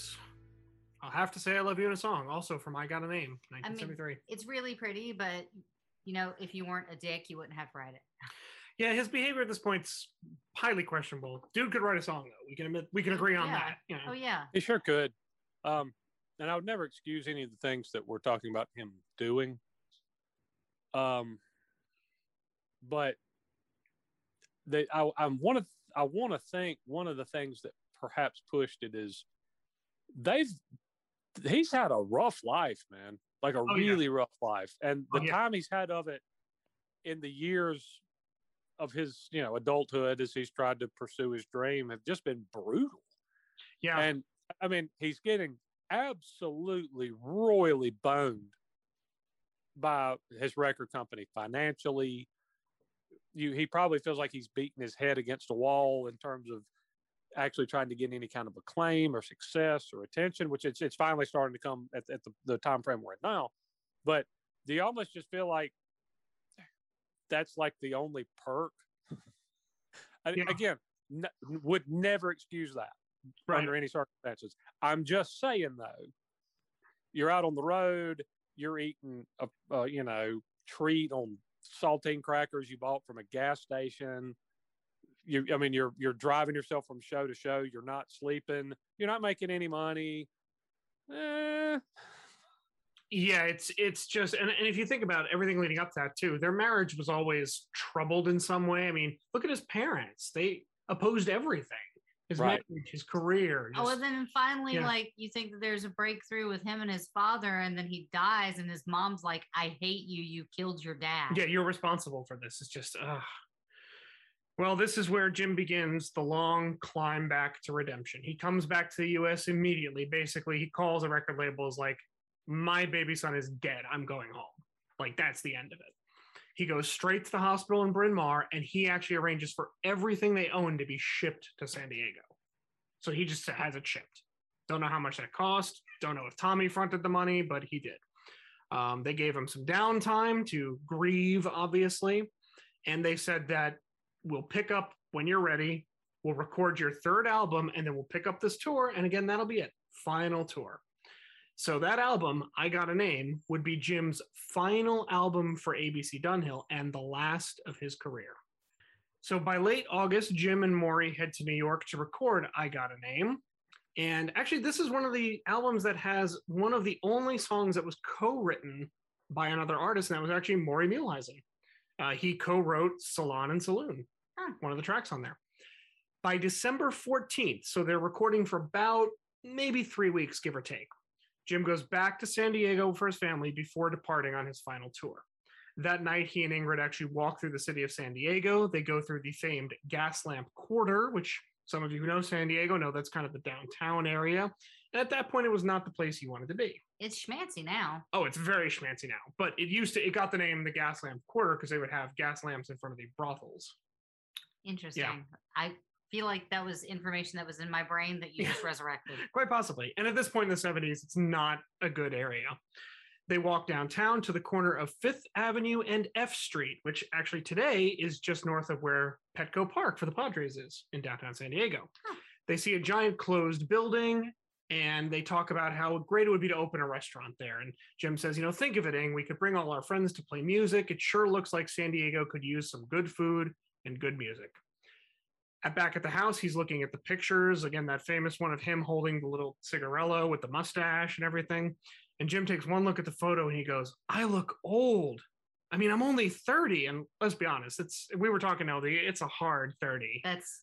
Back, folks. I'll have to say I love you in a song, also from I Got a Name, I mean, 1973. it's really pretty, but you know, if you weren't a dick, you wouldn't have to write it. yeah, his behavior at this point's highly questionable. Dude could write a song though. We can admit, we can agree on Yeah. that. You know. Oh yeah. He sure could. Um, and I would never excuse any of the things that we're talking about him doing. Um, but they, I, I want to, I want to think one of the things that perhaps pushed it is they've, he's had a rough life, man, like a Oh, yeah. really rough life, and the Oh, yeah. time he's had of it in the years of his, you know, adulthood as he's tried to pursue his dream have just been brutal. Yeah. And I mean, he's getting absolutely royally boned by his record company financially. You, he probably feels like he's beating his head against a wall in terms of actually trying to get any kind of acclaim or success or attention, which it's it's finally starting to come at, at the, the time frame we're in now. But do you almost just feel like that's like the only perk? I- Yeah. Again, n- would never excuse that Right. under any circumstances. I'm just saying though, you're out on the road, you're eating a, a you know treat on saltine crackers you bought from a gas station. You, I mean, you're you're driving yourself from show to show. You're not sleeping. You're not making any money. Eh, Yeah, it's it's just and, and if you think about everything leading up to that too, their marriage was always troubled in some way. I mean, look at his parents. They opposed everything. His Right. marriage, his career. Oh, just- and then finally, yeah. like you think that there's a breakthrough with him and his father, and then he dies, and his mom's like, "I hate you. You killed your dad." yeah, you're responsible for this. It's just uh well, this is where Jim begins the long climb back to redemption. He comes back to the US immediately. Basically, he calls a record label is like, My baby son is dead. I'm going home. Like that's the end of it. He goes straight to the hospital in Bryn Mawr and he actually arranges for everything they own to be shipped to San Diego. So he just has it shipped. Don't know how much that cost. Don't know if Tommy fronted the money, but he did. Um, they gave him some downtime to grieve, obviously. And they said that we'll pick up when you're ready. We'll record your third album and then we'll pick up this tour. And again, that'll be it. Final tour. So that album, I Got a Name, would be Jim's final album for ABC Dunhill and the last of his career. So by late August, Jim and Maury head to New York to record I Got a Name. And actually, this is one of the albums that has one of the only songs that was co-written by another artist, and that was actually Maury Muehleisen. Uh, he co-wrote Salon and Saloon, Huh. one of the tracks on there. By December 14th, so they're recording for about maybe three weeks, give or take. Jim goes back to San Diego for his family before departing on his final tour. That night, he and Ingrid actually walk through the city of San Diego. They go through the famed Gaslamp Quarter, which some of you who know San Diego know that's kind of the downtown area. And at that point, it was not the place he wanted to be. It's schmancy now. Oh, it's very schmancy now. But it used to, it got the name the Gas Lamp Quarter because they would have gas lamps in front of the brothels. Interesting. Yeah. I feel like that was information that was in my brain that you just resurrected. Quite possibly. And at this point in the 70s, it's not a good area. They walk downtown to the corner of Fifth Avenue and F Street, which actually today is just north of where Petco Park for the Padres is in downtown San Diego. Huh. They see a giant closed building and they talk about how great it would be to open a restaurant there. And Jim says, you know, think of it, Ing. We could bring all our friends to play music. It sure looks like San Diego could use some good food and good music. At back at the house, he's looking at the pictures. Again, that famous one of him holding the little cigarello with the mustache and everything. And Jim takes one look at the photo and he goes, I look old. I mean, I'm only 30. And let's be honest, it's we were talking LD, it's a hard 30. That's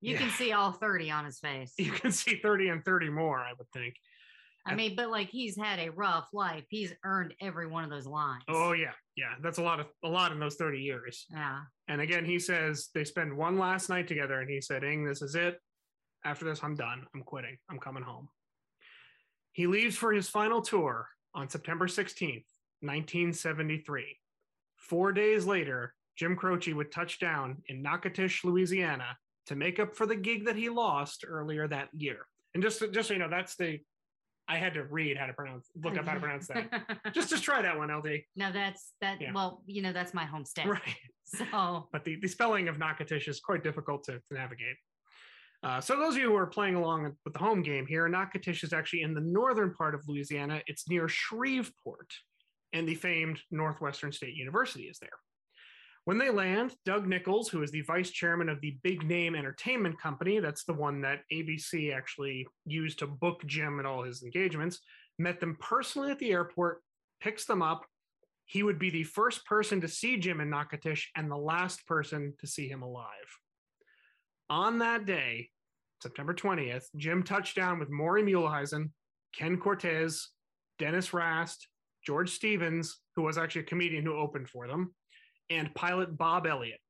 you Yeah. can see all 30 on his face. You can see 30 and 30 more, I would think. I mean, but like he's had a rough life. He's earned every one of those lines. Oh yeah, yeah. That's a lot of a lot in those 30 years. yeah. And again, he says they spend one last night together, and he said, Ing, this is it. After this, I'm done. I'm quitting. I'm coming home. He leaves for his final tour on September 16th, 1973. Four days later, Jim Croce would touch down in Natchitoches, Louisiana to make up for the gig that he lost earlier that year. And just, just so you know, that's the, I had to read how to pronounce, look up how to pronounce that. just, just try that one, LD. now that's that. Yeah. Well, you know, that's my home state. Right. So but the, the spelling of Natchitoches is quite difficult to, to navigate. Uh, so those of you who are playing along with the home game here, Natchitoches is actually in the northern part of Louisiana. It's near Shreveport, and the famed Northwestern State University is there. When they land, Doug Nichols, who is the vice chairman of the Big Name Entertainment Company, that's the one that ABC actually used to book Jim at all his engagements, met them personally at the airport, picks them up. He would be the first person to see Jim in Natchitoches and the last person to see him alive. On that day, September 20th, Jim touched down with Maury Muehleisen, Ken Cortez, Dennis Rast, George Stevens, who was actually a comedian who opened for them, and pilot Bob Elliott.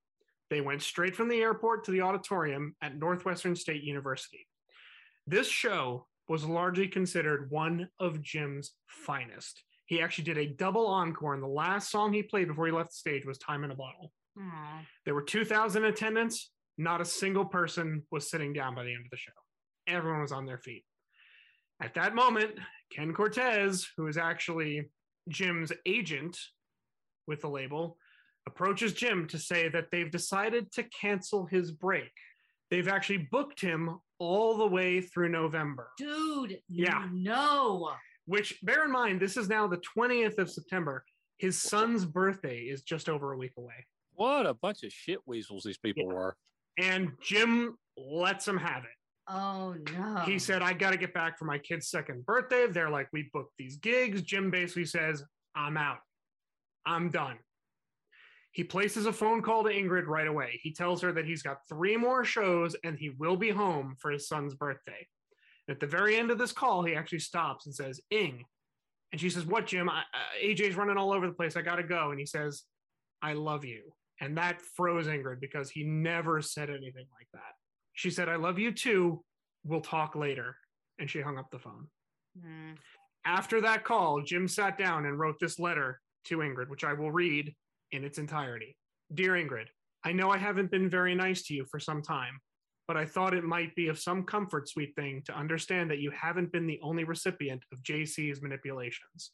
They went straight from the airport to the auditorium at Northwestern State University. This show was largely considered one of Jim's finest. He actually did a double encore, and the last song he played before he left the stage was Time in a Bottle. Aw. There were 2,000 attendants. Not a single person was sitting down by the end of the show. Everyone was on their feet. At that moment, Ken Cortez, who is actually Jim's agent with the label, approaches Jim to say that they've decided to cancel his break. They've actually booked him all the way through November, dude. Yeah. No. which bear in mind, this is now the 20th of September. His son's birthday is just over a week away. What a bunch of shit weasels these people were. And Jim lets him have it. Oh no. He said, I got to get back for my kid's second birthday. They're like, we booked these gigs. Jim basically says, I'm out. I'm done. He places a phone call to Ingrid right away. He tells her that he's got three more shows and he will be home for his son's birthday. At the very end of this call, he actually stops and says, Ing. And she says, What, Jim? I, uh, AJ's running all over the place. I got to go. And he says, I love you. And that froze Ingrid because he never said anything like that. She said, I love you too. We'll talk later. And she hung up the phone. Mm. After that call, Jim sat down and wrote this letter to Ingrid, which I will read in its entirety. Dear Ingrid, I know I haven't been very nice to you for some time, but I thought it might be of some comfort, sweet thing, to understand that you haven't been the only recipient of JC's manipulations.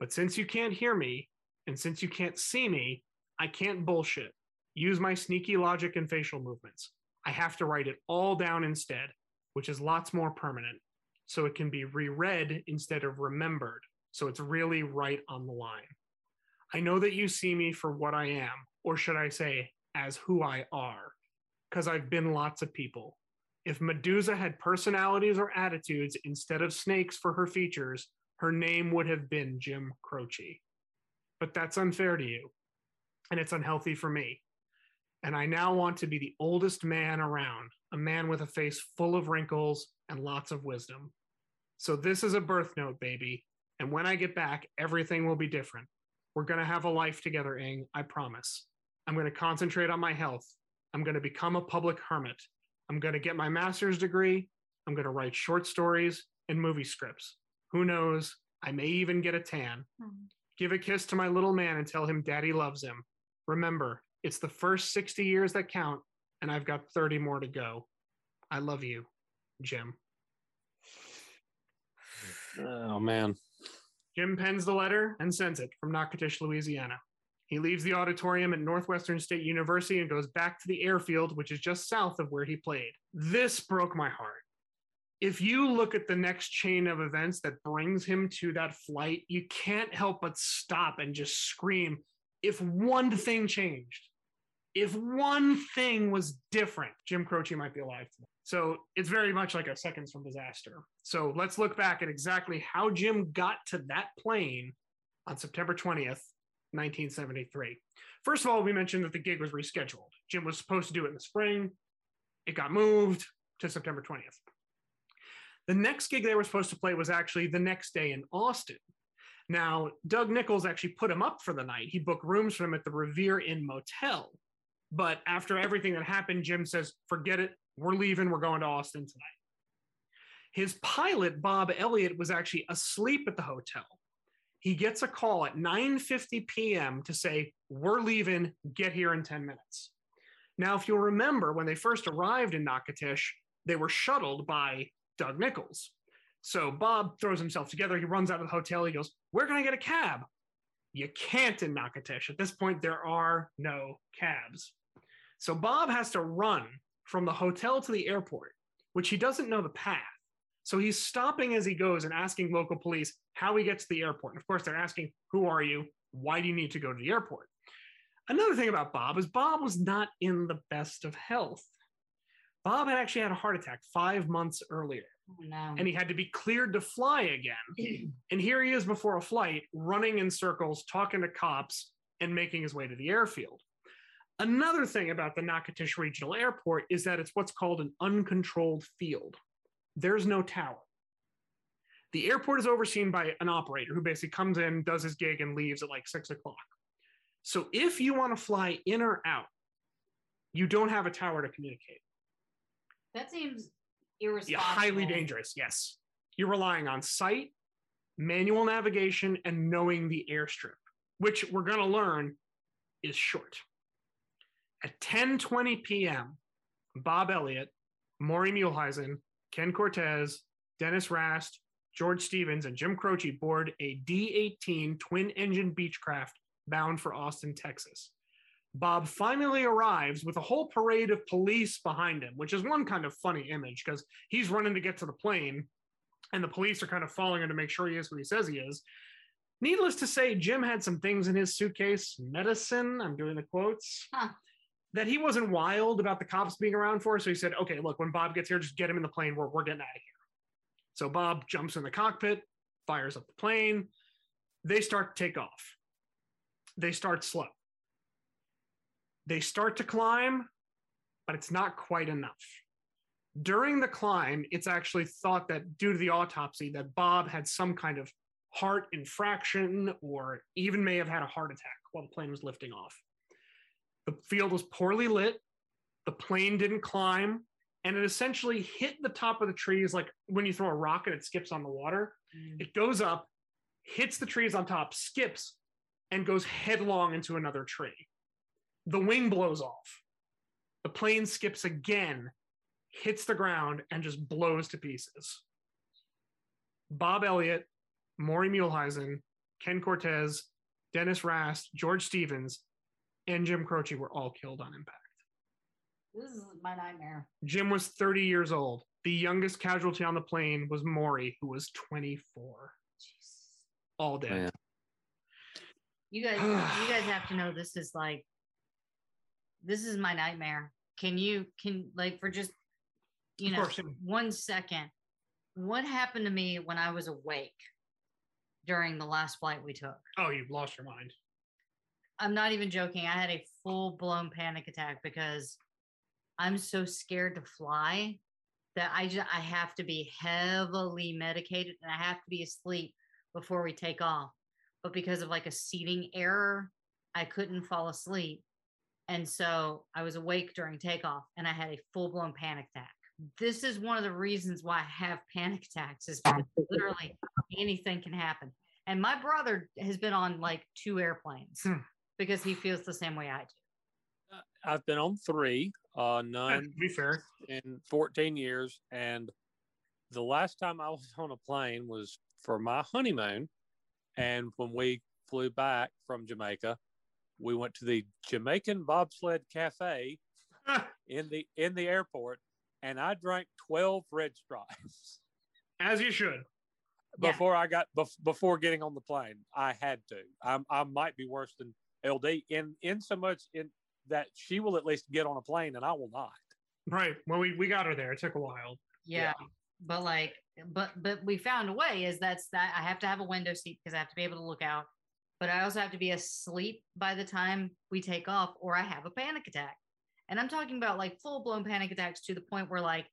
But since you can't hear me, and since you can't see me, I can't bullshit. Use my sneaky logic and facial movements. I have to write it all down instead, which is lots more permanent, so it can be reread instead of remembered, so it's really right on the line. I know that you see me for what I am, or should I say, as who I are, because I've been lots of people. If Medusa had personalities or attitudes instead of snakes for her features, her name would have been Jim Croce. But that's unfair to you, and it's unhealthy for me. And I now want to be the oldest man around, a man with a face full of wrinkles and lots of wisdom. So this is a birth note, baby. And when I get back, everything will be different. We're going to have a life together, Ing, I promise. I'm going to concentrate on my health. I'm going to become a public hermit. I'm going to get my master's degree. I'm going to write short stories and movie scripts. Who knows? I may even get a tan. Hmm. Give a kiss to my little man and tell him daddy loves him. Remember, it's the first 60 years that count, and I've got 30 more to go. I love you, Jim. Oh man. Jim pens the letter and sends it from Natchitoches, Louisiana. He leaves the auditorium at Northwestern State University and goes back to the airfield, which is just south of where he played. This broke my heart. If you look at the next chain of events that brings him to that flight, you can't help but stop and just scream if one thing changed, if one thing was different, Jim Croce might be alive today. So it's very much like a seconds from disaster. So let's look back at exactly how Jim got to that plane on September 20th, 1973. First of all, we mentioned that the gig was rescheduled. Jim was supposed to do it in the spring. It got moved to September 20th. The next gig they were supposed to play was actually the next day in Austin. Now, Doug Nichols actually put him up for the night. He booked rooms for him at the Revere Inn Motel. But after everything that happened, Jim says, forget it. We're leaving. We're going to Austin tonight. His pilot, Bob Elliott, was actually asleep at the hotel. He gets a call at 9:50 p.m. to say, "We're leaving. Get here in 10 minutes." Now, if you'll remember, when they first arrived in Natchitoches, they were shuttled by Doug Nichols. So Bob throws himself together. He runs out of the hotel. He goes, "Where can I get a cab?" You can't in Natchitoches. At this point, there are no cabs. So Bob has to run from the hotel to the airport, which he doesn't know the path. So he's stopping as he goes and asking local police how he gets to the airport. And of course, they're asking, Who are you? Why do you need to go to the airport? Another thing about Bob is Bob was not in the best of health. Bob had actually had a heart attack five months earlier, Oh, no. and he had to be cleared to fly again. and here he is before a flight, running in circles, talking to cops, and making his way to the airfield. Another thing about the Natchitoches Regional Airport is that it's what's called an uncontrolled field. There's no tower. The airport is overseen by an operator who basically comes in, does his gig, and leaves at like six o'clock. So if you want to fly in or out, you don't have a tower to communicate. that seems Yeah, highly dangerous. Yes. You're relying on sight, manual navigation, and knowing the airstrip, which we're going to learn is short. At 10:20 p.m., Bob Elliott, Maury Muehleisen, Ken Cortez, Dennis Rast, George Stevens, and Jim Croce board a D-18 twin-engine Beechcraft bound for Austin, Texas. Bob finally arrives with a whole parade of police behind him, which is one kind of funny image because he's running to get to the plane and the police are kind of following him to make sure he is who he says he is. Needless to say, Jim had some things in his suitcase, medicine, I'm doing the quotes, Huh. That he wasn't wild about the cops being around for. So he said, okay, look, when Bob gets here, just get him in the plane. We're, we're getting out of here. So Bob jumps in the cockpit, fires up the plane. They start to take off. They start slow. They start to climb, but it's not quite enough. During the climb, it's actually thought that due to the autopsy that Bob had some kind of heart infraction or even may have had a heart attack while the plane was lifting off. The field was poorly lit. The plane didn't climb, and it essentially hit the top of the trees like when you throw a rocket, it skips on the water. Mm. It goes up, hits the trees on top, skips, and goes headlong into another tree. The wing blows off. The plane skips again, hits the ground, and just blows to pieces. Bob Elliott, Maury Muehleisen, Ken Cortez, Dennis Rast, George Stevens, and Jim Croce were all killed on impact. This is my nightmare. Jim was 30 years old. The youngest casualty on the plane was Maury, who was 24. All dead. Man. You guys, you guys have to know this is like, this is my nightmare. Can you, can like for just, you know, one second, what happened to me when I was awake during the last flight we took? Oh, you've lost your mind. I'm not even joking. I had a full blown panic attack because I'm so scared to fly that I just I have to be heavily medicated and I have to be asleep before we take off. But because of like a seating error, I couldn't fall asleep. And so I was awake during takeoff and I had a full blown panic attack. This is one of the reasons why I have panic attacks is literally anything can happen. And my brother has been on like two airplanes Hmm. Because he feels the same way I do. I've been on three, uh, none be fair, in 14 years. And the last time I was on a plane was for my honeymoon. And when we flew back from Jamaica, we went to the Jamaican Bobsled Cafe in the in the airport, and I drank 12 red stripes as you should. Yeah. before I got bef- before getting on the plane. I had to. I'm, I might be worse than LD in in so much in that she will at least get on a plane and I will not. Right. Well, we, we got her there. It took a while. Yeah. But like, but but we found a way. Is that's that I have to have a window seat because I have to be able to look out. But I also have to be asleep by the time we take off, or I have a panic attack. And I'm talking about like full blown panic attacks to the point where like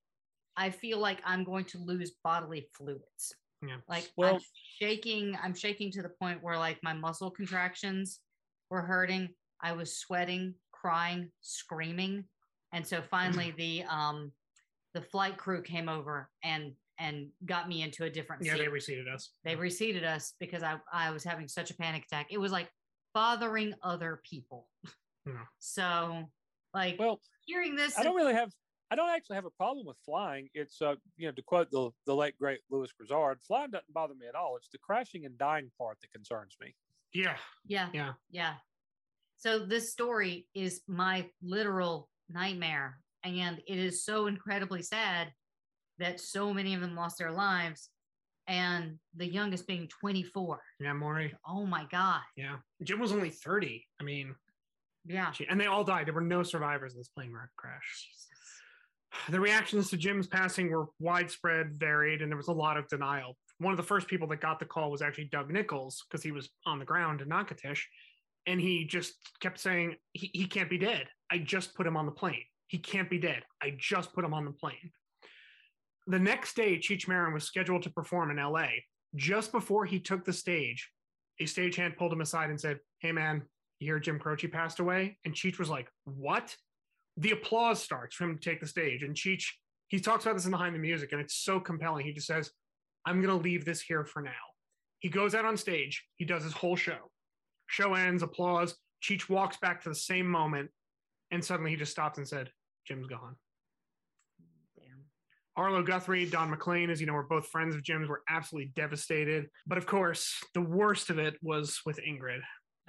I feel like I'm going to lose bodily fluids. Yeah. Like Well- I'm shaking. I'm shaking to the point where like my muscle contractions were hurting. I was sweating, crying, screaming. And so finally the um the flight crew came over and and got me into a different Yeah, seat. they reseated us. they reseated us because I, I was having such a panic attack. It was like bothering other people. Yeah. So like Well, hearing this I don't really have I don't actually have a problem with flying. It's uh you know to quote the the late great Lewis Grizzard, flying doesn't bother me at all. It's the crashing and dying part that concerns me. Yeah. yeah, Yeah. yeah. So this story is my literal nightmare. And it is so incredibly sad that so many of them lost their lives. And the youngest being 24. Yeah, Maury. Oh my God. Yeah. Jim was only 30. I mean, Yeah. she- and they all died. There were no survivors in this plane wreck crash. The reactions to Jim's passing were widespread, varied, and there was a lot of denial. One of the first people that got the call was actually Doug Nichols because he was on the ground in Natchitoches. And he just kept saying, he, he can't be dead. I just put him on the plane. He can't be dead. I just put him on the plane. The next day, Cheech Marin was scheduled to perform in LA. Just before he took the stage, a stagehand pulled him aside and said, Hey, man, you hear Jim Croce passed away? And Cheech was like, What? The applause starts for him to take the stage. And Cheech, he talks about this in Behind the Music, and it's so compelling. He just says, I'm going to leave this here for now. He goes out on stage, he does his whole show. Show ends, applause. Cheech walks back to the same moment, and suddenly he just stops and said, Jim's gone. Damn. Arlo Guthrie, Don McLean, as you know, were both friends of Jim's, were absolutely devastated. But of course, the worst of it was with Ingrid.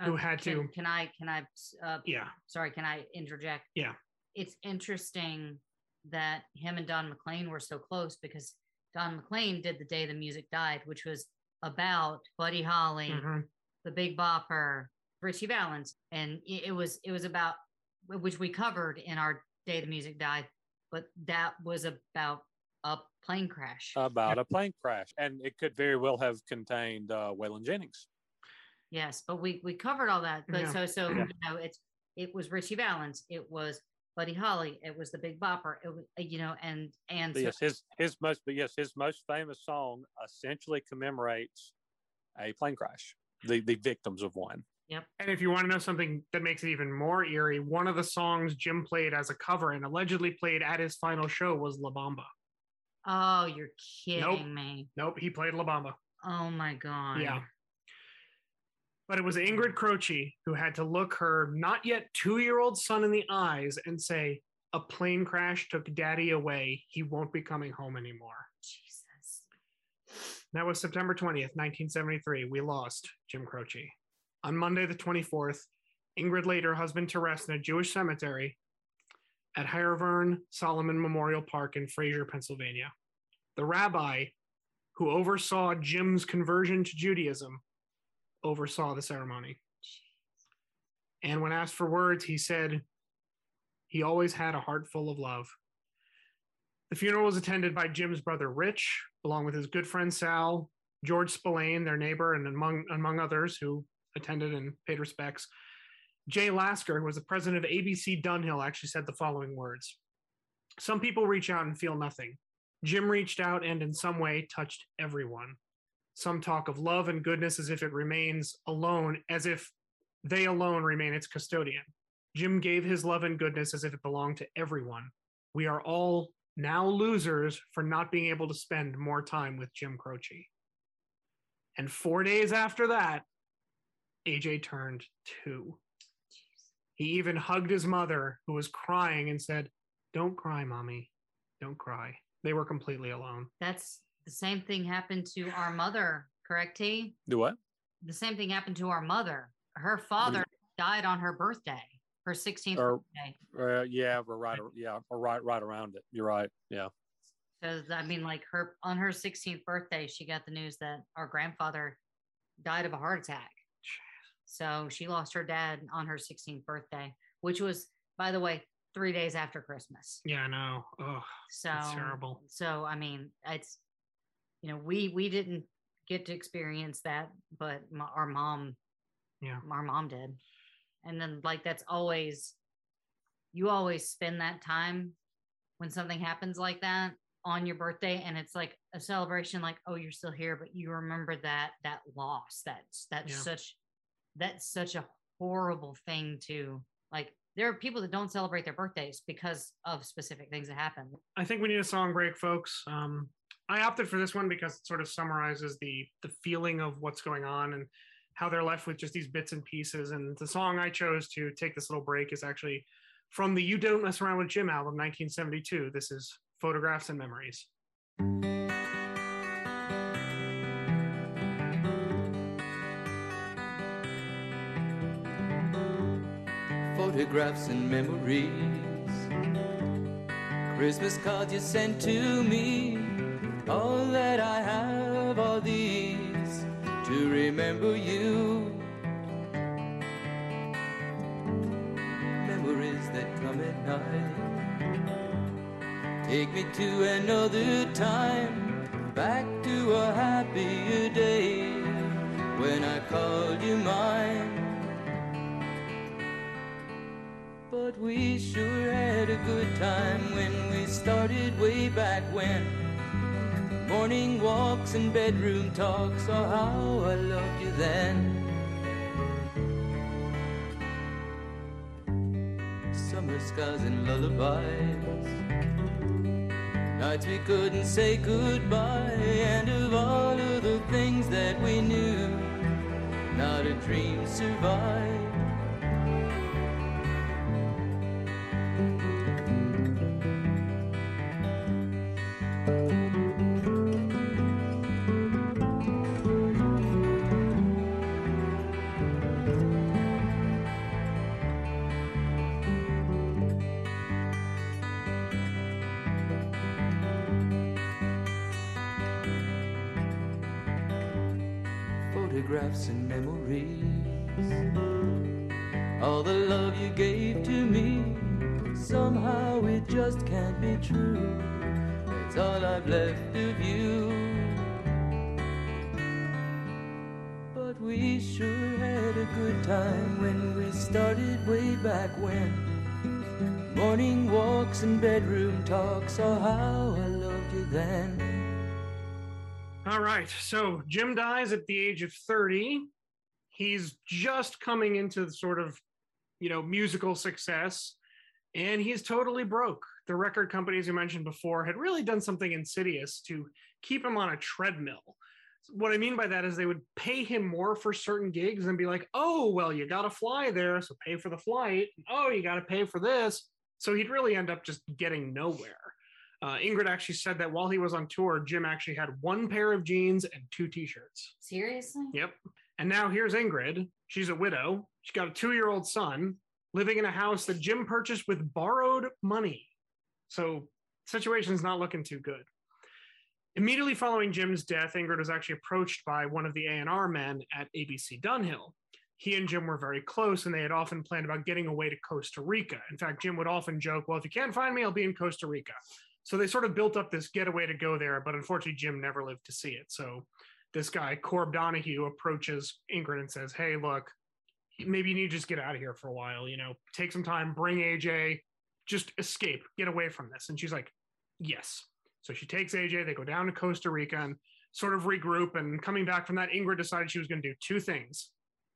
Who had can, to- Can I? Can I? Uh, Yeah. Sorry. Can I interject? Yeah. It's interesting that him and Don McLean were so close because Don McLean did the day the music died, which was about Buddy Holly, Mhm. the Big Bopper, Ritchie Valens, and it, it was it was about which we covered in our day the music died, but that was about a plane crash. About a plane crash. And it could very well have contained uh Waylon Jennings. Yes, but we we covered all that. But Yeah. so so you know, it's it was Ritchie Valens, it was Buddy Holly, it was the Big Bopper, it was uh, you know, and and But so, yes, his his most but yes, his most famous song essentially commemorates a plane crash. The the victims of one. Yep. And if you want to know something that makes it even more eerie, one of the songs Jim played as a cover and allegedly played at his final show was La Bamba. oh, you're kidding Nope. me. Nope, he played La Bamba. Oh my god. Yeah. But it was Ingrid Croce who had to look her not yet two year old son in the eyes and say, A plane crash took daddy away. He won't be coming home anymore. Jesus. That was September 20th, 1973. We lost Jim Croce. On Monday, the 24th, Ingrid laid her husband to rest in a Jewish cemetery at Haym Salomon Memorial Park in Frazer, Pennsylvania. The rabbi who oversaw Jim's conversion to Judaism oversaw the ceremony. And when asked for words, he said he always had a heart full of love. The funeral was attended by Jim's brother Rich, along with his good friend Sal, George Spillane, their neighbor, and among among others who attended and paid respects. Jay Lasker, who was the president of ABC Dunhill, actually said the following words Some people reach out and feel nothing. Jim reached out and in some way touched everyone. Some talk of love and goodness as if it remains alone, as if they alone remain its custodian. Jim gave his love and goodness as if it belonged to everyone. We are all now losers for not being able to spend more time with Jim Croce. And four days after that, AJ turned two. He even hugged his mother, who was crying, and said, Don't cry, mommy. Don't cry. They were completely alone. That's the same thing happened to our mother, correct, T? Do what? The same thing happened to our mother. Her father died on her birthday, her 16th Or- birthday. Uh, yeah, we're right. Yeah, we're right, right around it. You're right. Yeah. Because I mean, like her on her 16th birthday, she got the news that our grandfather died of a heart attack. So she lost her dad on her 16th birthday, which was, by the way, three days after Christmas. Yeah, I know. Oh, So That's terrible. So I mean, it's you know, we we didn't get to experience that, but my, our mom, Yeah. our mom did. And then like that's always you always spend that time when something happens like that on your birthday and it's like a celebration like oh you're still here but you remember that that loss that's that's Yeah. such that's such a horrible thing to like there are people that don't celebrate their birthdays because of specific things that happen I think we need a song break, folks. Um, I opted for this one because it sort of summarizes the the feeling of what's going on and how they're left with just these bits and pieces. And the song I chose to take this little break is actually from the "You Don't Mess Around with Jim" album, 1972. This is "Photographs and Memories." photographs and memories. Christmas cards you sent to me, all that I have are these to remember you. Memories that come at night take me to another time, back to a happier day when I called you mine. But we sure had a good time when we started way back when. Morning walks and bedroom talks, oh how I loved you then. Summer skies and lullabies. Nights we couldn't say goodbye, and of all of the things that we knew, not a dream survived. Photographs and memories. All the love you gave to me, somehow it just can't be true. It's all I've left of you. But we sure had a good time when we started way back when. Morning walks and bedroom talks, oh how I loved you then. All right. So Jim dies at the age of 30. He's just coming into the sort of, you know, musical success and he's totally broke. The record companies you mentioned before had really done something insidious to keep him on a treadmill. What I mean by that is they would pay him more for certain gigs and be like, oh, well, you got to fly there, so pay for the flight. Oh, you got to pay for this. So he'd really end up just getting nowhere. Uh, Ingrid actually said that while he was on tour, Jim actually had one pair of jeans and two t-shirts. seriously Yep. And now here's Ingrid. She's a widow. She's got a two-year-old son living in a house that Jim purchased with borrowed money. So situation's not looking too good. Immediately following Jim's death, Ingrid was actually approached by one of the A&R men at ABC Dunhill. He and Jim were very close, and they had often planned about getting away to Costa Rica. In fact, Jim would often joke, "Well, if you can't find me, I'll be in Costa Rica." So they sort of built up this getaway to go there, but unfortunately, Jim never lived to see it. So this guy, Corb Donahue, approaches Ingrid and says, Hey, look, maybe you need to just get out of here for a while, you know, take some time, bring AJ, just escape, get away from this. And she's like, Yes. So she takes AJ, they go down to Costa Rica and sort of regroup. And coming back from that, Ingrid decided she was going to do two things.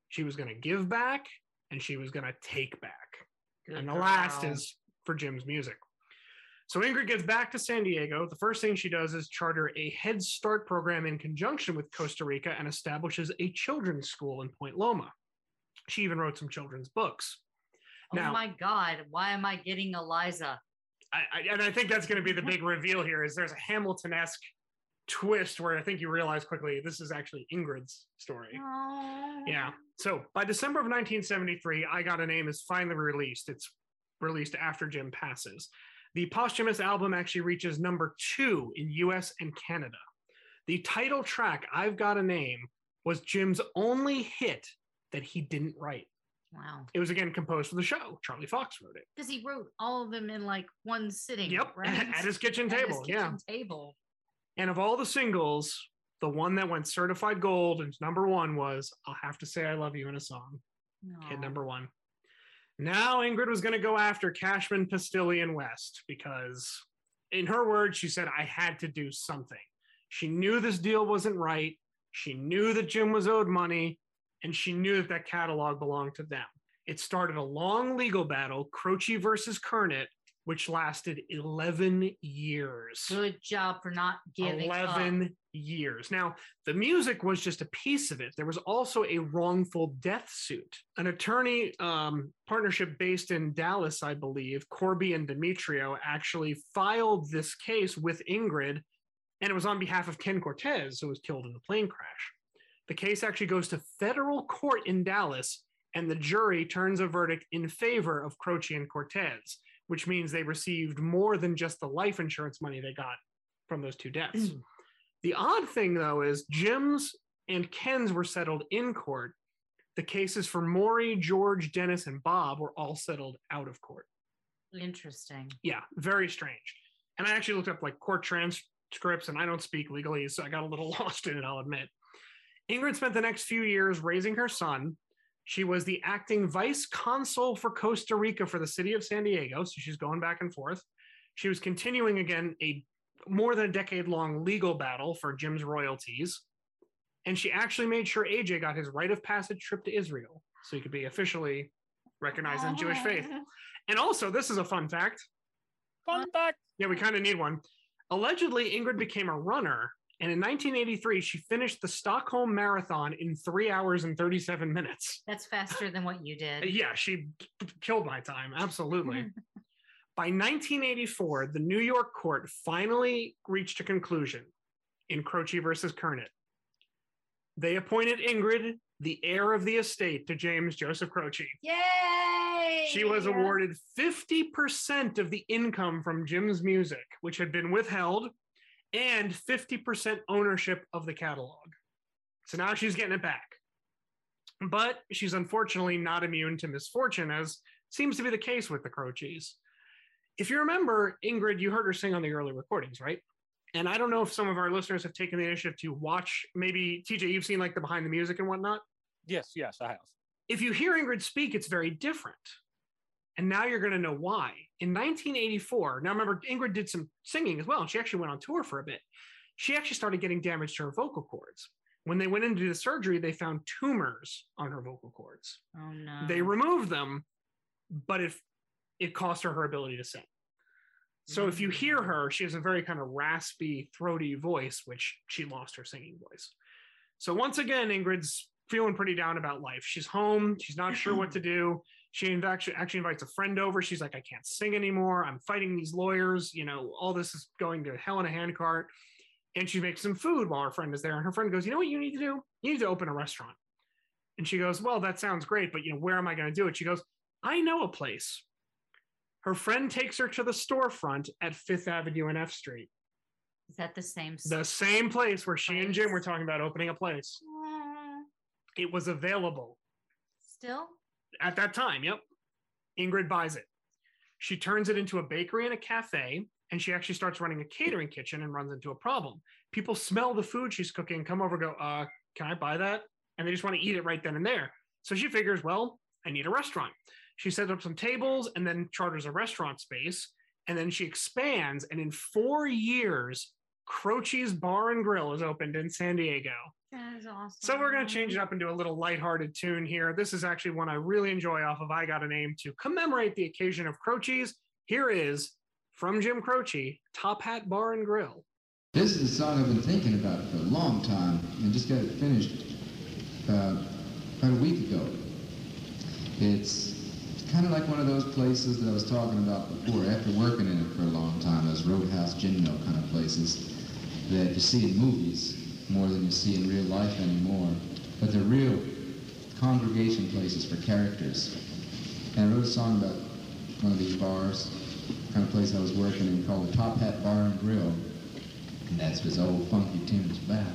She was going to give back and she was going to take back. Good and the last is for Jim's music. So Ingrid gets back to San Diego. The first thing she does is charter a Head Start program in conjunction with Costa Rica and establishes a children's school in Point Loma. She even wrote some children's books. Oh Now- my God, why am I getting Eliza? I, I, and I think that's going to be the big reveal here is there's a Hamilton-esque twist where I think you realize quickly this is actually Ingrid's story. Yeah. So by December of 1973, I Got a Name is finally released. It's released after Jim passes. The posthumous album actually reaches number two in US and Canada. The title track, I've Got a Name, was Jim's only hit that he didn't write. Wow. It was again composed for the show. Charlie Fox wrote it. Because he wrote all of them in like one sitting. Yep. right? At his kitchen At his table. yeah. kitchen table. And of all the singles, the one that went certified gold and number one was I'll Have to Say I Love You in a Song. Hit number one. Now Ingrid was going to go after Cashman, Pistilli and West because, in her words, she said, I had to do something. She knew this deal wasn't right. She knew that Jim was owed money, and she knew that that catalog belonged to them. It started a long legal battle, Croce versus Kurnit, which lasted 11 years. Good job for not giving 11 up. years. Now, the music was just a piece of it. There was also a wrongful death suit. An attorney um, partnership based in Dallas, I believe, Corboy and Demetrio actually filed this case with Ingrid, and it was on behalf of Ken Cortez, who was killed in the plane crash. The case actually goes to federal court in Dallas, and the jury turns a verdict in favor of Croce and Cortez, which means they received more than just the life insurance money they got from those two deaths. Mm. the odd thing, though, is Jim's and Ken's were settled in court. The cases for Maury, George, Dennis, and Bob were all settled out of court. Interesting. Yeah, very strange. And I actually looked up like court transcripts, and I don't speak legally, so I got a little lost in it, I'll admit. Ingrid spent the next few years raising her son. She was the acting vice consul for Costa Rica for the city of San Diego, so she's going back and forth. She was continuing again a more than a decade long legal battle for Jim's royalties. And she actually made sure AJ got his rite of passage trip to Israel so he could be officially recognized in oh. Jewish faith. And also, this is a fun fact. Fun fact. Yeah, we kind of need one. Allegedly, Ingrid became a runner, and in 1983, she finished the Stockholm Marathon in three hours and 37 minutes. That's faster than what you did. Yeah, she killed my time. Absolutely. By 1984, the New York court finally reached a conclusion in Croce versus Kurnit. They appointed Ingrid the heir of the estate to James Joseph Croce. Yay! She was awarded 50% of the income from Jim's music, which had been withheld, and 50% ownership of the catalog. So now she's getting it back. But she's unfortunately not immune to misfortune, as seems to be the case with the Croces. If you remember, Ingrid, you heard her sing on the early recordings, right? And I don't know if some of our listeners have taken the initiative to watch, maybe TJ, you've seen like the behind the music and whatnot Yes, yes, I have. if you hear Ingrid speak, it's very different. And now you're going to know why. In 1984, now remember, Ingrid did some singing as well, and she actually went on tour for a bit. She actually started getting damage to her vocal cords. When they went into the surgery, they found tumors on her vocal cords. Oh no. They removed them, but it it cost her her ability to sing. So if you hear mm. her, she has a very kind of raspy, throaty voice, which she lost her singing voice. So once again, Ingrid's feeling pretty down about life. She's home. She's not sure what to do. She actually actually invites a friend over. She's like, I can't sing anymore. I'm fighting these lawyers. You know, all this is going to hell in a handcart. And she makes some food while her friend is there. And her friend goes, You know what you need to do? You need to open a restaurant. And she goes, Well, that sounds great, but you know, where am I going to do it? She goes, I know a place. Her friend takes her to the storefront at Fifth Avenue and F Street, Is that the same? the same place where she and Jim were talking about opening a place. Uh, It was available Still? At that time. Yep. Ingrid buys it. She turns it into a bakery and a cafe, and she actually starts running a catering kitchen and runs into a problem. People smell the food she's cooking, come over, go, uh, can I buy that? And they just want to eat it right then and there. So she figures, well, I need a restaurant. She sets up some tables and then charters a restaurant space. And then she expands. And in four years, Croce's Bar and Grill is opened in San Diego. That is awesome. So we're going to change it up into a little lighthearted tune here. This is actually one I really enjoy off of I Got a Name to commemorate the occasion of Croce's. Here is from Jim Croce, Top Hat Bar and Grill. This is a song I've been thinking about for a long time and just got it finished uh, about a week ago. It's kind of like one of those places that I was talking about before, after working in it for a long time, those roadhouse gin mill kind of places that you see in movies more than you see in real life anymore. But they're real congregation places for characters. And I wrote a song about one of these bars, kind of place I was working in called the Top Hat Bar and Grill. And that's his old funky tunes back.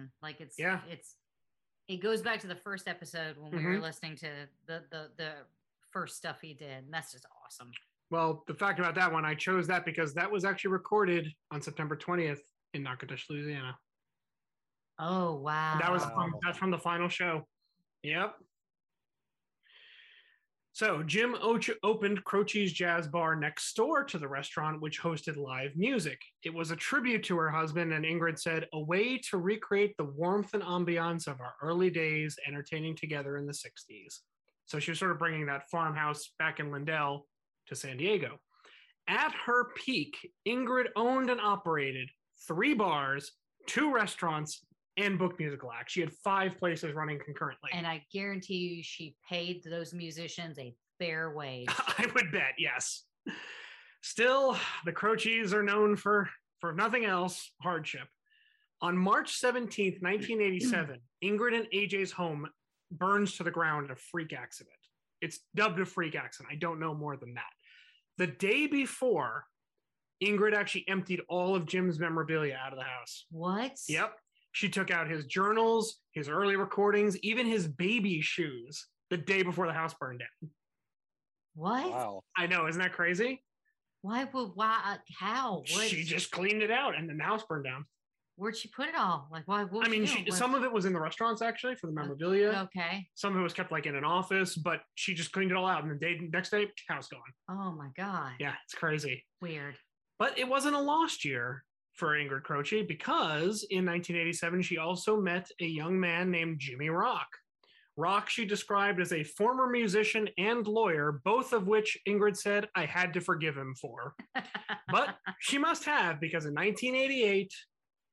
Live version. Like it's Yeah. it's it goes back to the first episode when we were Mhm. listening to the the the first stuff he did. And that's just awesome. Well, the fact about that one, I chose that because that was actually recorded on September 20th in Natchitoches, Louisiana. Oh wow. That was from, that's from the final show. Yep. So Jim Och- opened Croce's Jazz Bar next door to the restaurant, which hosted live music. It was a tribute to her husband, and Ingrid said, "A way to recreate the warmth and ambiance of our early days, entertaining together in the '60s." So she was sort of bringing that farmhouse back in Lyndell to San Diego. At her peak, Ingrid owned and operated three bars, two restaurants, and booked musical act. She had five places running concurrently. and I guarantee you she paid those musicians a fair wage. I would bet, yes. Still, the Croces are known for for nothing else, hardship. On March 17th, 1987, Ingrid and AJ's home burns to the ground in a freak accident. It's dubbed a freak accident. I don't know more than that. The day before, Ingrid actually emptied all of Jim's memorabilia out of the house. What? Yep. She took out his journals, his early recordings, even his baby shoes the day before the house burned down. What? Wow. I know, isn't that crazy? Why would why uh, how? What, She just cleaned it out and then the house burned down. where'd she put it all? Like why what I mean, she, some of it was in the restaurants actually for the memorabilia. Okay. Some of it was kept like in an office, but she just cleaned it all out. And the day next day, house gone. Oh my god. Yeah, it's crazy. Weird. But it wasn't a lost year for Ingrid Croce because in 1987 she also met a young man named Jimmy Rock. Rock she described as a former musician and lawyer, both of which Ingrid said I had to forgive him for. but she must have because in 1988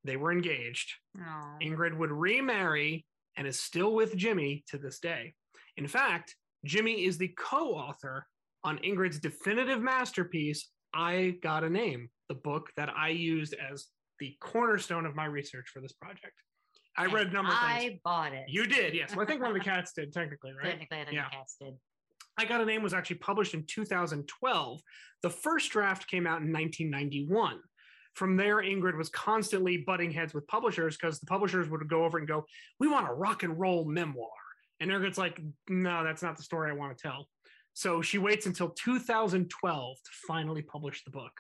they were engaged. Aw. Ingrid would remarry and is still with Jimmy to this day. In fact, Jimmy is the co author on Ingrid's definitive masterpiece, I Got a Name, the book that I used as the cornerstone of my research for this project. I And read a number of things. I bought it. You did, yes. Well, I think one of the cats did, technically, right? Technically, I think Yeah. the cats did. I Got a Name was actually published in 2012. The first draft came out in 1991. From there, Ingrid was constantly butting heads with publishers because the publishers would go over and go, We want a rock and roll memoir. And Ingrid's like, No, that's not the story I want to tell. So she waits until 2012 to finally publish the book.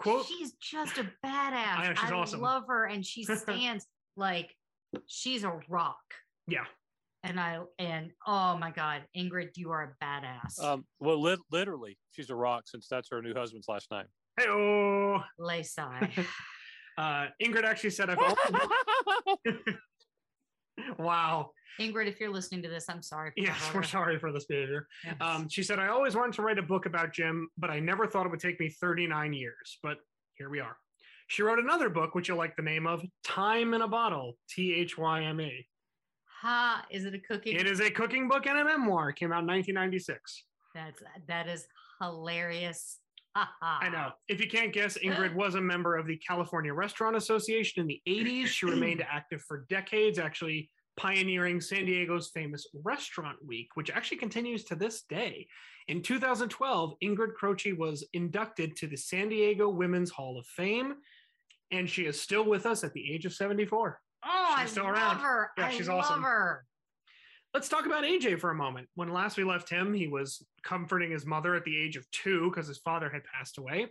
Quote, she's just a badass. I know, she's awesome. love her, and she stands like she's a rock. yeah, And I and oh my god, Ingrid, you are a badass. Um, well, lit- literally, she's a rock since that's her new husband's last name. hey, oh. Laysai. Uh, Ingrid actually said, I've always. Wow. Ingrid, if you're listening to this, I'm sorry. For Yes, we're sorry for this behavior. Yes. Um, she said, I always wanted to write a book about Jim, but I never thought it would take me 39 years. But here we are. She wrote another book, which you'll like the name of Time in a Bottle, T H Y M E. ha, is it a cooking? It is a cooking book and a memoir. Came out in 1996. That's that is hilarious. I know. If you can't guess, Ingrid was a member of the California Restaurant Association in the 80s. She remained active for decades, actually pioneering San Diego's famous Restaurant Week, which actually continues to this day. In 2012, Ingrid Croce was inducted to the San Diego Women's Hall of Fame, and she is still with us at the age of 74. Oh, She's I still love around. her. Yeah, I she's love awesome. her. Let's talk about AJ for a moment. When last we left him, he was comforting his mother at the age of two because his father had passed away.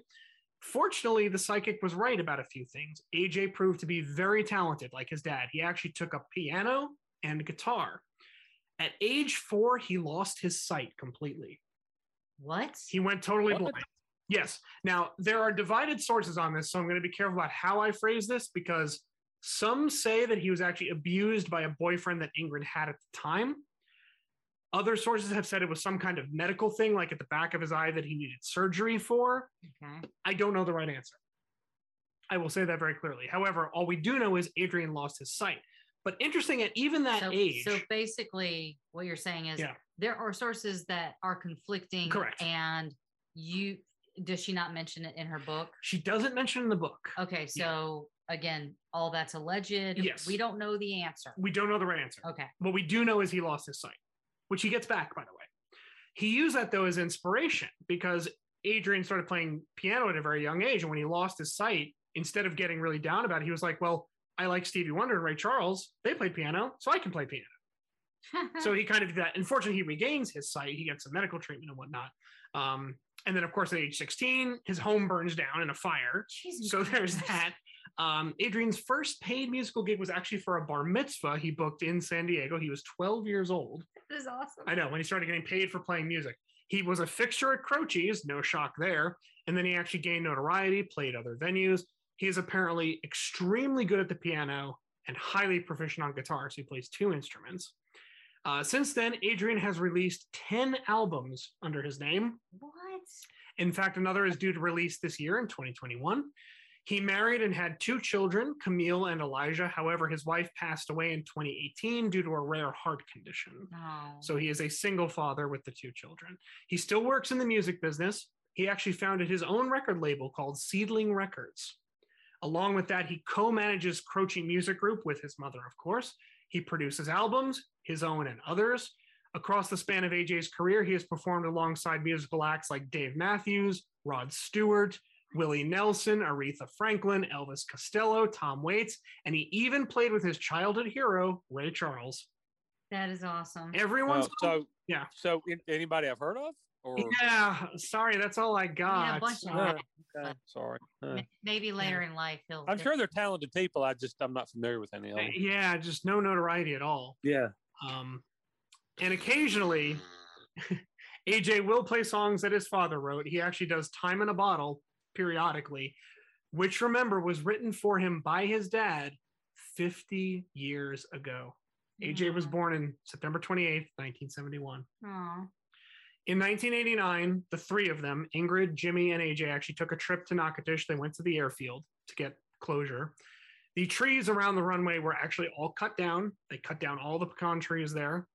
Fortunately, the psychic was right about a few things. AJ proved to be very talented, like his dad. He actually took up piano and guitar. At age four, he lost his sight completely. What? He went totally What? blind. Yes. Now, there are divided sources on this, so I'm going to be careful about how I phrase this because some say that he was actually abused by a boyfriend that Ingrid had at the time. Other sources have said it was some kind of medical thing, like at the back of his eye that he needed surgery for. Okay. I don't know the right answer. I will say that very clearly. However, all we do know is Adrian lost his sight. But interesting at even that so, age, so basically, what you're saying is Yeah. there are sources that are conflicting. Correct. And you does she not mention it in her book? she doesn't mention in the book. Okay, so again, all that's alleged. Yes. We don't know the answer. We don't know the right answer. Okay. What we do know is he lost his sight, which he gets back, by the way. He used that though as inspiration because Adrian started playing piano at a very young age. And when he lost his sight, instead of getting really down about it, he was like, Well, I like Stevie Wonder and Ray Charles. They played piano, so I can play piano. so he kind of did that. Unfortunately, he regains his sight. He gets some medical treatment and whatnot. Um, and then, of course, at age 16, his home burns down in a fire. Jesus So there's that. Um, Adrian's first paid musical gig was actually for a bar mitzvah he booked in San Diego. He was 12 years old. That is awesome. I know when he started getting paid for playing music. He was a fixture at Croce's, no shock there. And then he actually gained notoriety, played other venues. He is apparently extremely good at the piano and highly proficient on guitar. So he plays two instruments. Uh, since then, Adrian has released 10 albums under his name. What? In fact, another is due to release this year in 2021. He married and had two children, Camille and Elijah. However, his wife passed away in 2018 due to a rare heart condition. No. So he is a single father with the two children. He still works in the music business. He actually founded his own record label called Seedling Records. Along with that, he co manages Croce Music Group with his mother, of course. He produces albums, his own and others. Across the span of AJ's career, he has performed alongside musical acts like Dave Matthews, Rod Stewart, Willie Nelson, Aretha Franklin, Elvis Costello, Tom Waits, and he even played with his childhood hero, Ray Charles. that is awesome. Everyone's Well, so yeah. So anybody I've heard of? Or Yeah, sorry, that's all I yeah, got. a bunch of Uh, okay, sorry. Uh, Maybe later in life he'll. I'm sure they're talented people. I just I'm not familiar with any of them. yeah, just no notoriety at all. Yeah. Um, and occasionally, AJ will play songs that his father wrote. He actually does "Time in a Bottle" periodically. which remember was written for him by his dad 50 years ago. AJ was mm. born in September 28th, 1971. Aw. In 1989, the three of them, Ingrid, Jimmy, and AJ, actually took a trip to Natchitoches. They went to the airfield to get closure. The trees around the runway were actually all cut down. They cut down all the pecan trees there.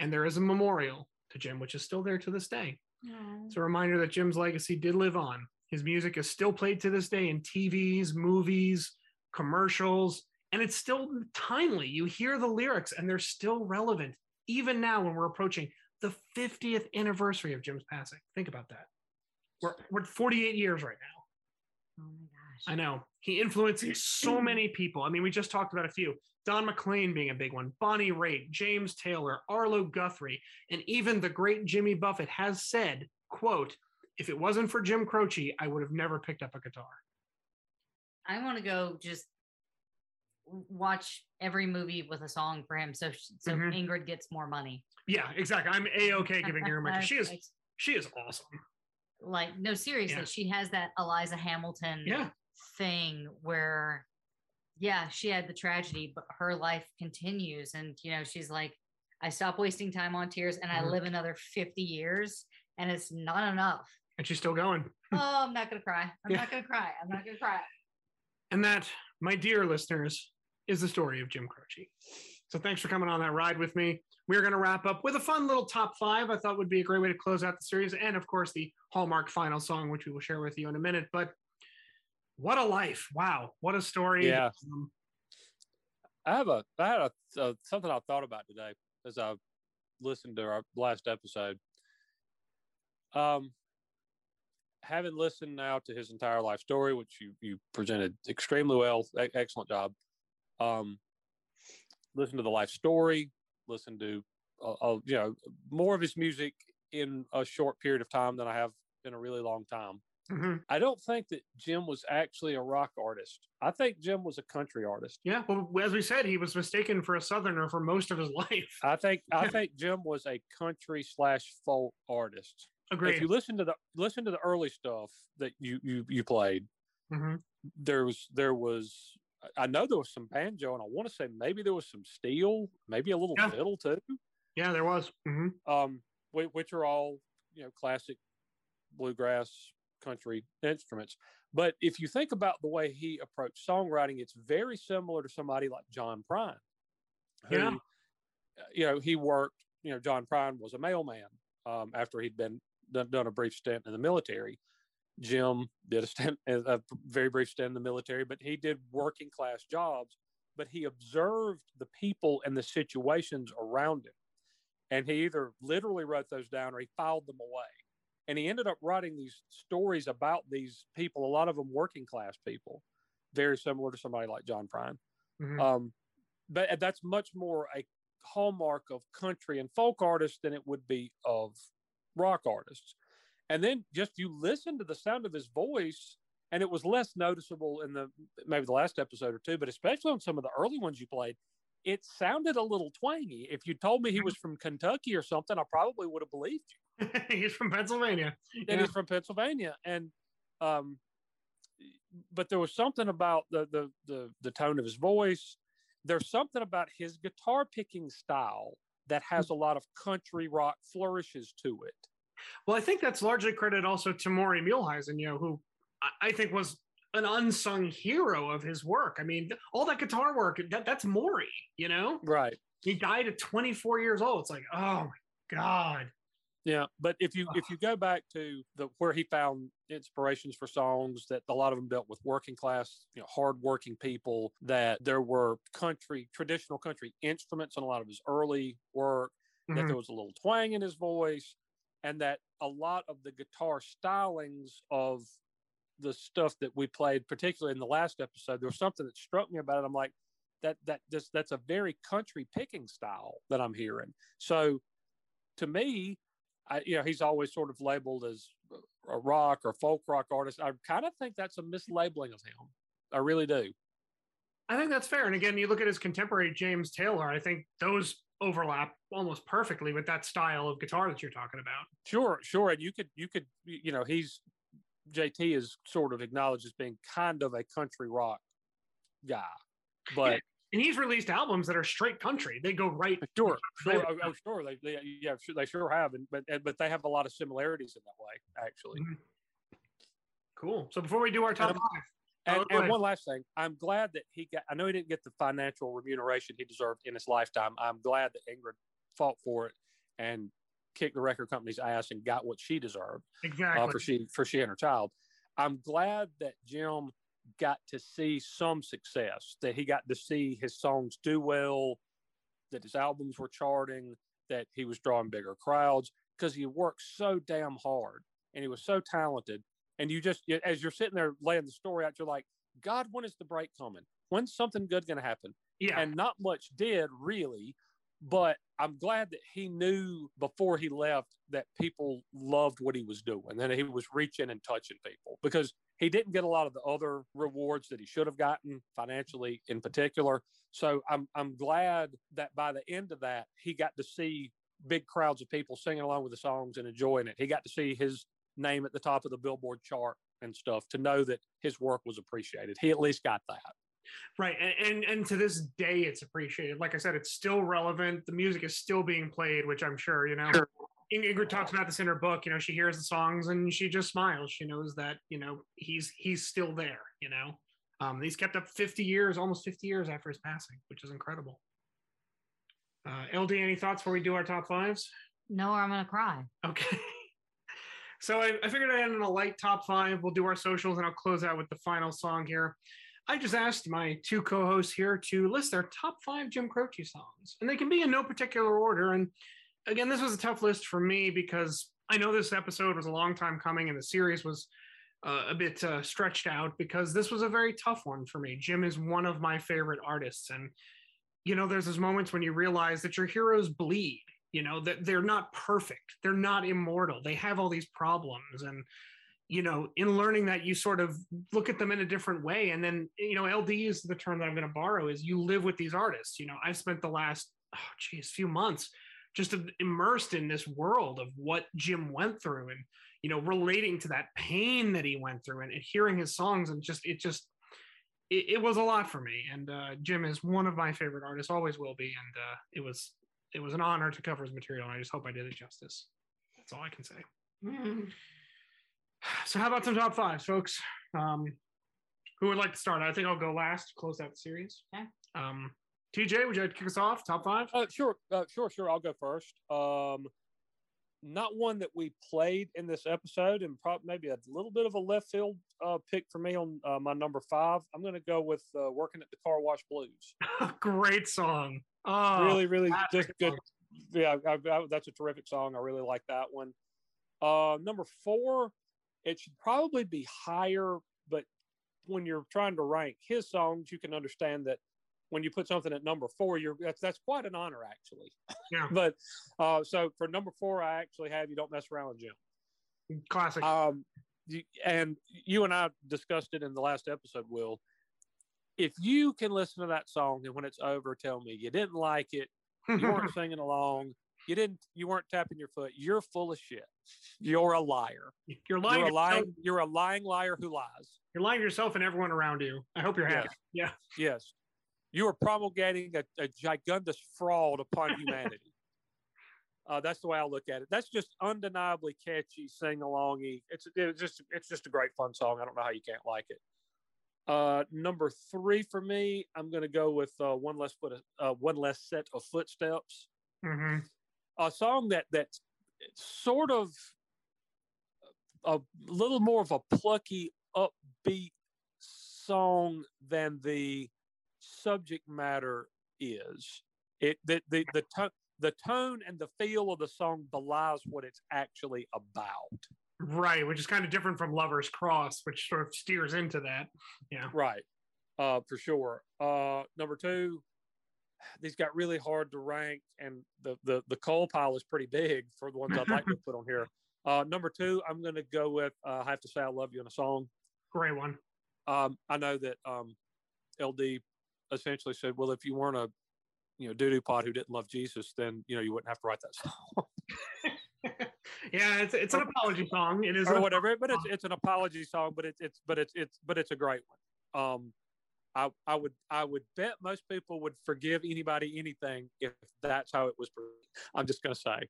And there is a memorial to Jim, which is still there to this day. Aw. It's a reminder that Jim's legacy did live on. His music is still played to this day in TVs, movies, commercials, and it's still timely. You hear the lyrics and they're still relevant, even now when we're approaching the 50th anniversary of Jim's passing. Think about that. We're, we're 48 years right now. Oh my gosh. I know. He influences so many people. I mean, we just talked about a few. Don McLean being a big one, Bonnie Raitt, James Taylor, Arlo Guthrie, and even the great Jimmy Buffett has said, quote, if it wasn't for Jim Croce, I would have never picked up a guitar. I want to go just watch every movie with a song for him, so so Mhm. Ingrid gets more money. Yeah, exactly. I'm a-okay giving her money. She is she is awesome. like no seriously Yeah. she has that eliza hamilton Yeah. thing where yeah she had the tragedy but her life continues and you know she's like i stop wasting time on tears and i Mhm. live another 50 years and it's not enough And she's still going. oh i'm not gonna cry i'm Yeah. not gonna cry i'm not gonna cry And that, my dear listeners, is the story of Jim Croce. So thanks for coming on that ride with me. We're going to wrap up with a fun little top five. I thought would be a great way to close out the series, and of course the Hallmark final song, which we will share with you in a minute. But what a life! Wow, what a story! Yeah. Um, I have a I had a, uh something I thought about today as I listened to our last episode. Um, having listened now to his entire life story, which you you presented extremely well, e- excellent job. Um, listen to the life story, listen to uh, uh, you know more of his music in a short period of time than I have in a really long time. mhm. I don't think that Jim was actually a rock artist. I think Jim was a country artist. Yeah, well, as we said, he was mistaken for a Southerner for most of his life. I think I think Jim was a country slash folk artist. Agreed. If you listen to the listen to the early stuff that you you you played, Mhm. there was there was I know there was some banjo and I want to say maybe there was some steel, maybe a little Yeah. fiddle too. Yeah, there was. hmm Um, which are all you know classic bluegrass country instruments. But if you think about the way he approached songwriting, it's very similar to somebody like John Prine. Who, Yeah. uh, You know, he worked, you know, John Prine was a mailman um, after he'd been done, done a brief stint in the military. Jim did a stint, a very brief stint in the military, but he did working class jobs. But he observed the people and the situations around him. And he either literally wrote those down or he filed them away. And he ended up writing these stories about these people, a lot of them working class people, very similar to somebody like John Prine. Mhm. Um, but that's much more a hallmark of country and folk artists than it would be of rock artists. And then just you listen to the sound of his voice, and it was less noticeable in the maybe the last episode or two, but especially on some of the early ones you played, it sounded a little twangy. If you told me he was from Kentucky or something, I probably would have believed you. He's from Pennsylvania. And Yeah. he's from Pennsylvania. And um but there was something about the the the the tone of his voice. There's something about his guitar picking style that has a lot of country rock flourishes to it. Well, I think that's largely credit also to Maury Muehleisen, you know, who I, think was an unsung hero of his work. I mean, all that guitar work, that, that's Maury, you know? Right. He died at 24 years old. It's like, oh my God. Yeah, but if you if you go back to the where he found inspirations for songs that a lot of them dealt with working class, you know, hardworking people, that there were country traditional country instruments in a lot of his early work, that Mhm. there was a little twang in his voice, and that a lot of the guitar stylings of the stuff that we played, particularly in the last episode, there was something that struck me about it. I'm like, that that this that's a very country picking style that I'm hearing. So to me, I, you know, he's always sort of labeled as a rock or folk rock artist. I kind of think that's a mislabeling of him. I really do. I think that's fair. And again, you look at his contemporary James Taylor, I think those overlap almost perfectly with that style of guitar that you're talking about. Sure, sure. And you could, you could, you know, he's JT is sort of acknowledged as being kind of a country rock guy, but and he's released albums that are straight country. They go right. Sure, sure, oh, oh, sure. They, they, yeah, sure, they sure have, and, but but they have a lot of similarities in that way, actually. Mhm. Cool. So before we do our top And- five, And, Oh, and one last thing, I'm glad that he got. I know he didn't get the financial remuneration he deserved in his lifetime. I'm glad that Ingrid fought for it and kicked the record company's ass and got what she deserved exactly. uh, for she for she and her child. I'm glad that Jim got to see some success. That he got to see his songs do well. That his albums were charting. That he was drawing bigger crowds because he worked so damn hard and he was so talented. And you just as you're sitting there laying the story out, you're like, God, when is the break coming? When's something good going to happen? yeah. and not much did really but i'm glad that he knew before he left that people loved what he was doing and he was reaching and touching people because he didn't get a lot of the other rewards that he should have gotten financially in particular so i'm i'm glad that by the end of that he got to see big crowds of people singing along with the songs and enjoying it he got to see his name at the top of the billboard chart and stuff to know that his work was appreciated he at least got that Right. And, and and to this day it's appreciated. Like I said, it's still relevant. The music is still being played, which I'm sure, you know. Ing- Ingrid talks about this in her book. You know, she hears the songs and she just smiles. She knows that, you know, he's he's still there, you know. Um, he's kept up 50 years, almost 50 years after his passing, which is incredible. Uh, LD, any thoughts before we do our top fives? No, or I'm gonna cry. Okay. So I, I figured I'd end in a light top five. We'll do our socials and I'll close out with the final song here. I just asked my two co-hosts here to list their top five Jim Croce songs, and they can be in no particular order. And again, this was a tough list for me because I know this episode was a long time coming, and the series was uh, a bit uh, stretched out because this was a very tough one for me. Jim is one of my favorite artists, and you know, there's those moments when you realize that your heroes bleed. You know that they're not perfect, they're not immortal, they have all these problems, and you know, in learning that, you sort of look at them in a different way. And then, you know, LD is the term that I'm going to borrow is you live with these artists. You know, I've spent the last, oh, geez, few months just immersed in this world of what Jim went through and, you know, relating to that pain that he went through and, and hearing his songs and just, it just, it, it was a lot for me. And uh, Jim is one of my favorite artists, always will be. And uh, it was, it was an honor to cover his material. And I just hope I did it justice. That's all I can say. So how about some top fives, folks? Um, who would like to start? I think I'll go last. Close out the series. Okay. Um, TJ, would you like to kick us off? Top five? Uh, sure, uh, sure, sure. I'll go first. Um, not one that we played in this episode, and probably maybe a little bit of a left field uh, pick for me on uh, my number five. I'm going to go with uh, "Working at the Car Wash Blues." Great song. Oh, really, really just good. song. Yeah, I, I, that's a terrific song. I really like that one. Uh, number four, it should probably be higher, but when you're trying to rank his songs, you can understand that when you put something at number four, you're that's that's quite an honor actually. Yeah. but uh, so for number four, I actually have "You Don't Mess Around with Jim." Classic. Um, you, and you and I discussed it in the last episode, Will. If you can listen to that song and when it's over, tell me you didn't like it, you weren't singing along, you didn't, you weren't tapping your foot, you're full of shit. You're a liar. you're lying. You're a lying. You're a lying liar who lies. You're lying to yourself and everyone around you. I hope you're happy. Yeah. Yes, you are promulgating a, a gigantous fraud upon humanity. uh, that's the way I look at it. That's just undeniably catchy, sing alongy. It's it's just it's just a great fun song. I don't know how you can't like it. Uh, number three for me, I'm going to go with uh, one less foot, uh, one less set of footsteps. hmm A song that that's sort of a little more of a plucky, upbeat song than the subject matter is. It the the the, to, the tone and the feel of the song belies what it's actually about. Right, which is kind of different from Lover's Cross, which sort of steers into that. Yeah. Right. Uh, for sure. Uh, number two, these got really hard to rank, and the the the coal pile is pretty big for the ones I'd like to put on here. Uh, number two, I'm going to go with uh, "I Have to Say I Love You" in a song. Great one. Um, I know that um, LD essentially said, "Well, if you weren't a you know doo doo pot who didn't love Jesus, then you know you wouldn't have to write that song." Yeah, it's it's an apology song. It is or whatever. But it's it's an apology song, but it's it's but it's it's but it's a great one. Um, I I would I would bet most people would forgive anybody anything if that's how it was. I'm just gonna say.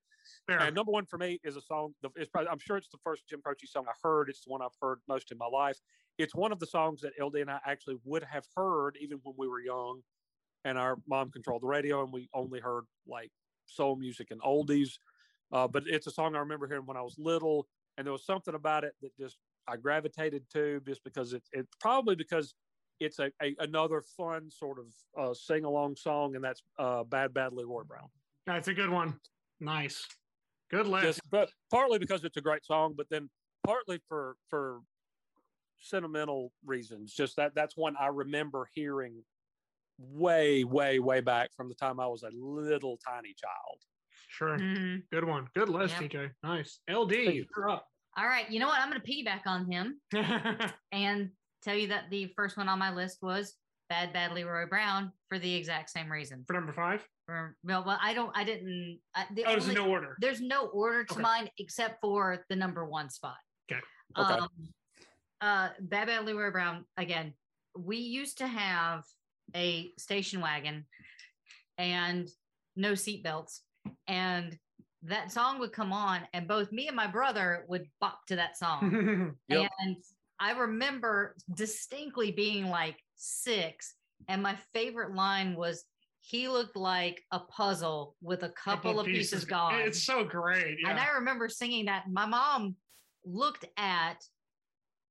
Fair. And number one for me is a song. It's probably, I'm sure it's the first Jim Croce song I heard. It's the one I've heard most in my life. It's one of the songs that LD and I actually would have heard even when we were young, and our mom controlled the radio, and we only heard like soul music and oldies. Uh, but it's a song I remember hearing when I was little, and there was something about it that just I gravitated to, just because it, it probably because it's a, a another fun sort of uh, sing along song, and that's uh, "Bad Bad Leroy Brown." That's a good one. Nice. Good list. just but partly because it's a great song, but then partly for for sentimental reasons. Just that that's one I remember hearing way, way, way back from the time I was a little tiny child. Sure. Mhm. Good one. Good list, Yep. TJ. Nice. LD, you. you're up. All right. You know what? I'm going to piggyback on him and tell you that the first one on my list was Bad Bad Leroy Brown for the exact same reason. For number five. For, well, well, I don't, I didn't. I, the Oh, there's no order. There's no order to Okay. mine except for the number one spot. Okay. Okay. Um, uh, Bad Bad Leroy Brown again. We used to have a station wagon and no seatbelts, and that song would come on, and both me and my brother would bop to that song. Yep. And I remember distinctly being like six, and my favorite line was, "He looked like a puzzle with a couple, of pieces, gone." It's so great. Yeah. And I remember singing that. My mom looked at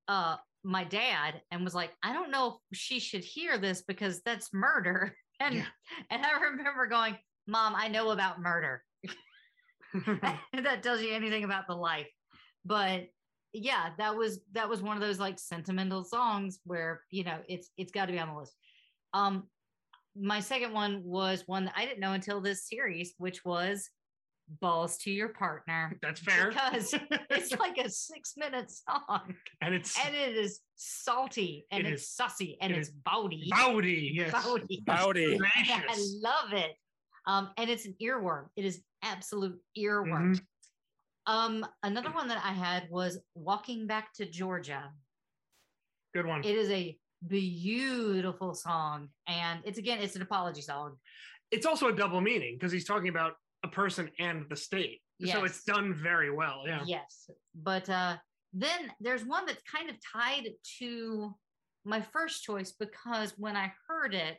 uh my dad and was like, I don't know if she should hear this because that's murder. And Yeah. and I remember going, Mom, I know about murder. That tells you anything about the life. But yeah, that was that was one of those like sentimental songs where you know it's it's got to be on the list. Um, my second one was one that I didn't know until this series, which was "Balls to Your Partner." That's fair. because it's like a six minute song, and it's and it is salty and It it's is- sussy and it it's is bowdy. Bowdy. Yes. Bowdy. Howdy. I love it. Um, and it's an earworm. It is absolute earworm. Mhm. Um, another one that I had was Walking Back to Georgia. Good one. It is a beautiful song. And it's again, it's an apology song. it's also a double meaning because he's talking about a person and the state. So it's done very well. Yeah. Yes. But uh then there's one that's kind of tied to my first choice because when I heard it,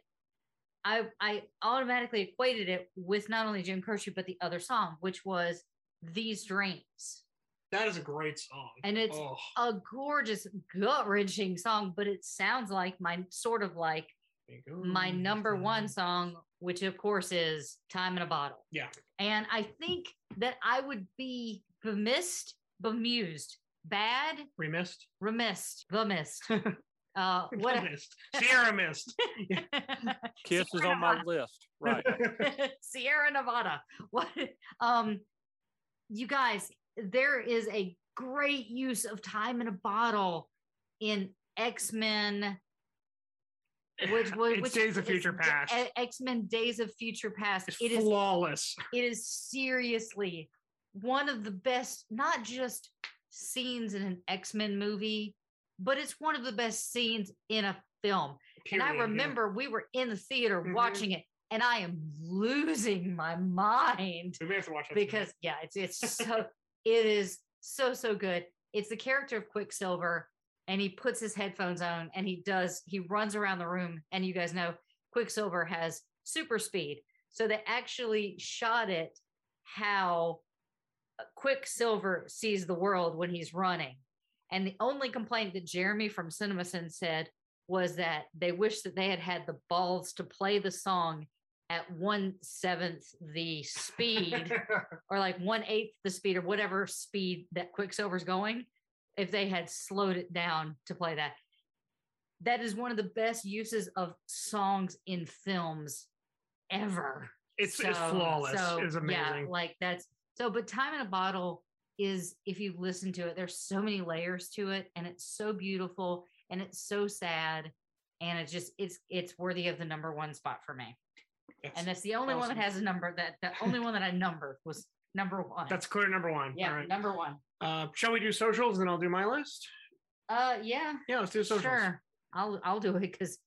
I I automatically equated it with not only Jim Croce but the other song, which was These Dreams. That is a great song. And it's oh, a gorgeous, gut wrenching song, but it sounds like my sort of like my number one song, which of course is Time in a Bottle. Yeah. And I think that I would be bemised, bemused, bad, Remissed. remiss, bemised. Uh, what? Missed. Sierra missed. Kiss is on my list. Right. Sierra Nevada. What? Um, you guys, there is a great use of time in a bottle in X Men. Which was It's which Days of Future Past. X Men Days of Future Past. It's It is flawless. it is seriously one of the best, not just scenes in an X Men movie, but it's one of the best scenes in a film. and I Period, yeah. remember we were in the theater Mhm. watching it, and I am losing my mind We may have to watch that because yeah, it's it's so it is so so good. It's the character of Quicksilver, and he puts his headphones on and he does he runs around the room, and you guys know Quicksilver has super speed, so they actually shot it how Quicksilver sees the world when he's running. And the only complaint that Jeremy from CinemaSins said was that they wish that they had had the balls to play the song at one seventh the speed or like one eighth the speed or whatever speed that Quicksilver's going, if they had slowed it down to play that. That is one of the best uses of songs in films ever. It's, it's flawless. So, it's amazing. Yeah, like that's so, but Time in a Bottle is, if you listen to it, there's so many layers to it, and it's so beautiful and it's so sad. And it's just it's it's worthy of the number one spot for me. That's And that's the only one that has a number that the only one that I numbered was number one. That's clear number one. yeah, All right. number one. Uh, shall we do socials and then I'll do my list? Uh, yeah, Yeah, let's do socials. sure. I'll I'll do it because,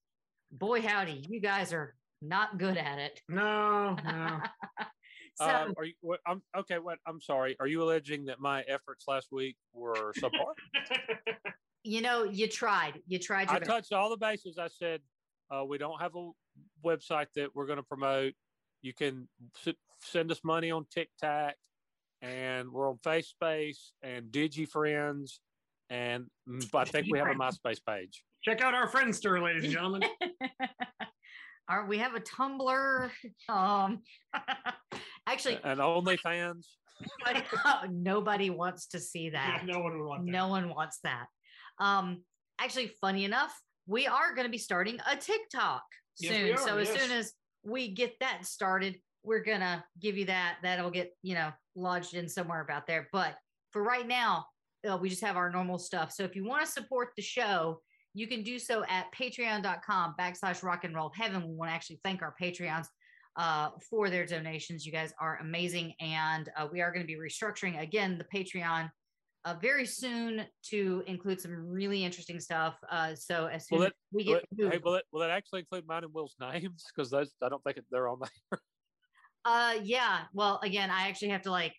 boy howdy, you guys are not good at it. No, no. so Um, are you? What, I'm okay. What? I'm sorry. Are you alleging that my efforts last week were subpar? you know, you tried. You tried. I best. touched all the bases. I said uh, we don't have a website that we're going to promote. You can s- send us money on TikTok, and we're on FaceSpace and DigiFriends, and mm, I think we have a MySpace page. Check out our Friendster, ladies and gentlemen. Our, we have a Tumblr. Um, actually, and OnlyFans. nobody, nobody wants to see Yeah, that. no one would want that. No one wants that. Um, actually, funny enough, we are going to be starting a TikTok soon. we are, so as soon as we get that started, we're gonna give you that. That'll get you know lodged in somewhere about there. But for right now, uh, we just have our normal stuff. So if you want to support the show, you can do so at patreon.com backslash rock and roll heaven. We want to actually thank our Patreons uh, for their donations. You guys are amazing. And uh, we are going to be restructuring again the Patreon uh, very soon to include some really interesting stuff. Uh, so as soon Will as we Will get it, hey, will it will it actually include mine and Will's names? Because those I don't think they're on there. Uh yeah. Well, again, I actually have to like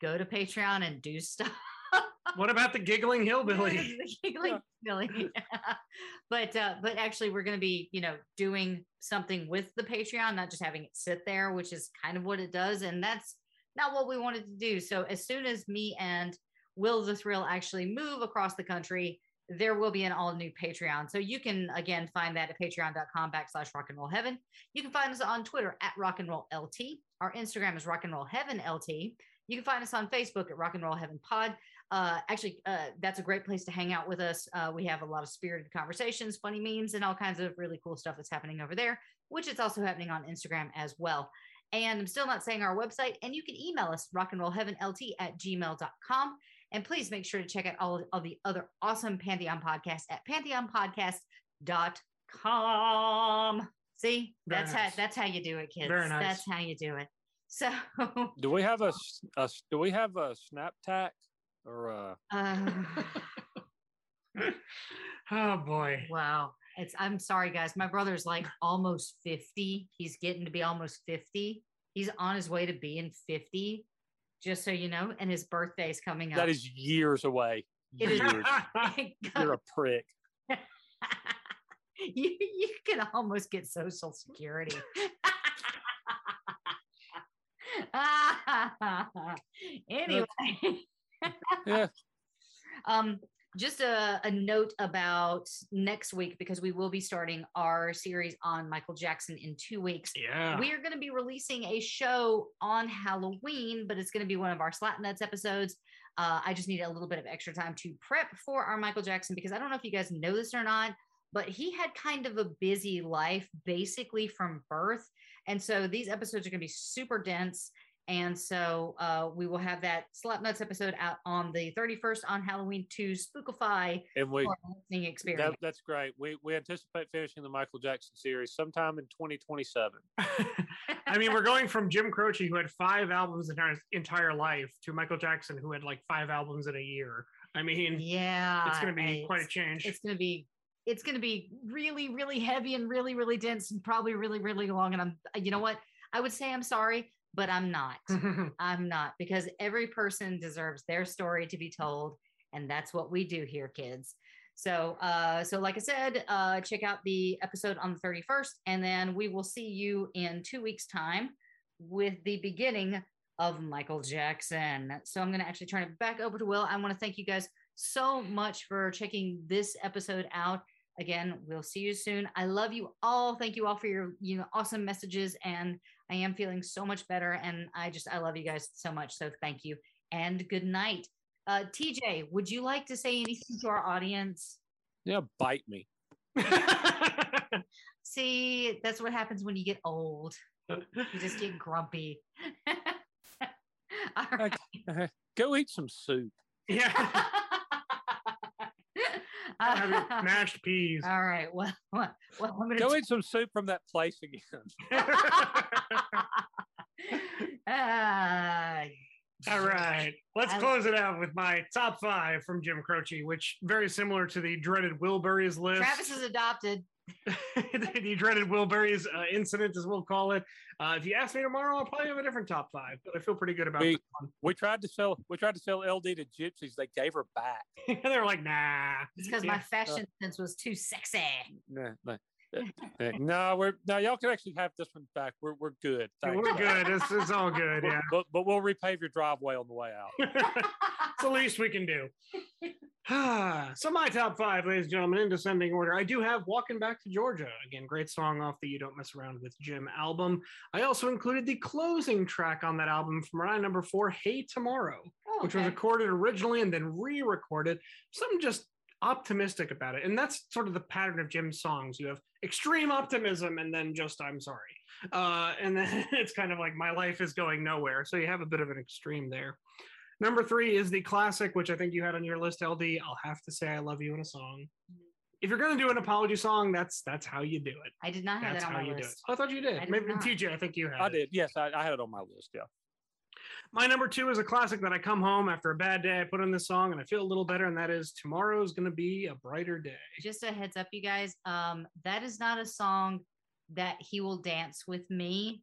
go to Patreon and do stuff. What about the giggling hillbilly? The giggling Billy. but uh but actually we're gonna be, you know, doing something with the Patreon, not just having it sit there, which is kind of what it does. And that's not what we wanted to do. So as soon as me and Will the Thrill actually move across the country, there will be an all new Patreon. So you can again find that at patreon.com backslash rock and roll heaven. You can find us on Twitter at rock and roll LT. Our Instagram is rock and roll heaven LT. You can find us on Facebook at rock and roll heaven pod. Uh, actually, uh, that's a great place to hang out with us. Uh, we have a lot of spirited conversations, funny memes, and all kinds of really cool stuff that's happening over there, which is also happening on Instagram as well. And I'm still not saying our website, and you can email us rock and roll heaven LT at gmail.com. And please make sure to check out all of, the other awesome Pantheon podcasts at pantheonpodcast.com. See, Very that's how that's how you do it, kids. Very nice. That's how you do it. So, Do we have a, s- a s- do we have a snap tack or uh uh, oh boy. wow. It's I'm sorry, guys. My brother's like almost 50. He's getting to be almost 50. He's on his way to being 50, just so you know, and his birthday is coming up. that is years away. It is- Years. You're a prick. you, you can almost get social security. anyway, Yeah. um, just a, a note about next week because we will be starting our series on Michael Jackson in two weeks. yeah. We are going to be releasing a show on Halloween, but it's going to be one of our Slap Nuts episodes. Uh, I just need a little bit of extra time to prep for our Michael Jackson because I don't know if you guys know this or not, but he had kind of a busy life basically from birth. And so these episodes are going to be super dense. And so uh, we will have that Slap Nuts episode out on the 31st on Halloween to spookify And we for listening experience. that, that's great. We we anticipate finishing the Michael Jackson series sometime in 2027. I mean, we're going from Jim Croce, who had five albums in his entire life, to Michael Jackson, who had like five albums in a year. I mean, yeah. it's going to be quite a change. it's going to be it's going to be really really heavy and really really dense and probably really really long and i'm you know what? I would say i'm sorry but i'm not. I'm not because every person deserves their story to be told and that's what we do here kids. So uh so like i said uh check out the episode on the 31st and then we will see you in two weeks time with the beginning of michael jackson. So i'm going to actually turn it back over to will. I want to thank you guys so much for checking this episode out. Again, we'll see you soon. I love you all. Thank you all for your, you know, awesome messages. And I am feeling so much better. And I just, I love you guys so much. So thank you and good night. Uh, TJ, would you like to say anything to our audience? Yeah, bite me. See, that's what happens when you get old. You just get grumpy. All right. Go eat some soup. yeah. Have your mashed peas. All right. Well, well, well I'm gonna Go eat some soup from that place again. Ah, All right, let's I- close it out with my top five from Jim Croce, which very similar to the dreaded Wilburys list. Travis is adopted. the dreaded Wilburys uh, incident, as we'll call it. Uh, if you ask me tomorrow, I'll probably have a different top five, but I feel pretty good about We- this one. We tried to sell we tried to sell LD to gypsies. They gave her back. They're like, nah. It's because Yeah. my fashion sense was too sexy. No, no, uh, no, we're no. Y'all can actually have this one back. We're we're good. Yeah, Thanks. We're good. It's, it's all good. Yeah. But but we'll repave your driveway on the way out. it's the least we can do. so my top five, ladies and gentlemen, in descending order. I do have "Walking Back to Georgia." Again, great song off the "You Don't Mess Around with Jim" album. I also included the closing track on that album from my number four, "Hey Tomorrow," Oh, which was recorded originally and then re-recorded. Something just optimistic about it, and that's sort of the pattern of Jim's songs. You have extreme optimism, and then just "I'm sorry," uh, and then it's kind of like "My life is going nowhere." So you have a bit of an extreme there. Number three is the classic, which I think you had on your list, LD. I'll have to say I love you in a song. If you're gonna do an apology song, that's that's how you do it. I did not have That's that on how my you do it. Oh, I thought you I did. did Maybe not. TJ, I think you had. I it. did. Yes, I, I had it on my list. Yeah. My number two is a classic that I come home after a bad day. I put on this song and I feel a little better, and that is "Tomorrow's Gonna Be a Brighter Day." Just a heads up, you guys. Um, that is not a song that he will dance with me.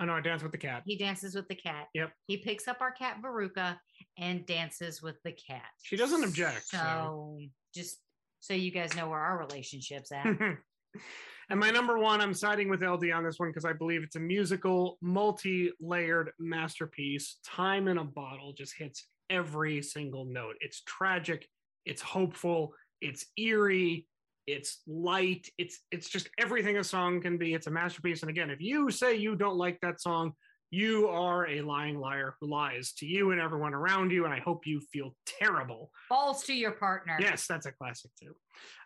I know I dance with the cat. He dances with the cat. Yep. He picks up our cat Veruca and dances with the cat. She doesn't object, So, so. just so you guys know where our relationship's at. and my number one, I'm siding with LD on this one because I believe it's a musical, multi-layered masterpiece. Time in a bottle just hits every single note. It's tragic, it's hopeful, it's eerie, it's light, it's it's just everything a song can be. It's a masterpiece. And again, if you say you don't like that song, you are a lying liar who lies to you and everyone around you. And I hope you feel terrible Balls to your partner. Yes, that's a classic too.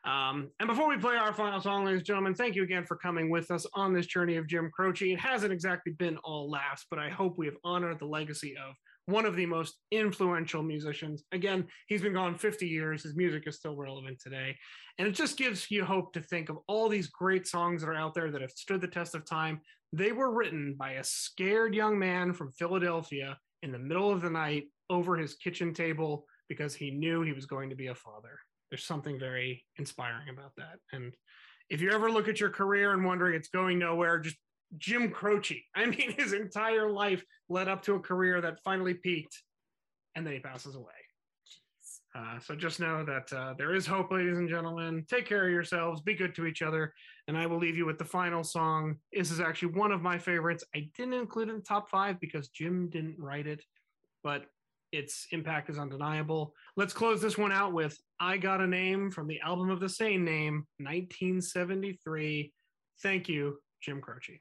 Um, and before we play our final song, ladies and gentlemen, thank you again for coming with us on this journey of Jim Croce. It hasn't exactly been all laughs, but I hope we have honored the legacy of one of the most influential musicians. Again, he's been gone 50 years. His music is still relevant today. And it just gives you hope to think of all these great songs that are out there that have stood the test of time. They were written by a scared young man from Philadelphia in the middle of the night over his kitchen table because he knew he was going to be a father. There's something very inspiring about that. And if you ever look at your career and wondering it's going nowhere, just Jim Croce. I mean, his entire life led up to a career that finally peaked and then he passes away. Uh, so just know that uh, there is hope, ladies and gentlemen. Take care of yourselves, be good to each other. And I will leave you with the final song. This is actually one of my favorites. I didn't include in the top five because Jim didn't write it, but its impact is undeniable. Let's close this one out with I Got a Name from the album of the same name, 1973. Thank you, Jim Croce.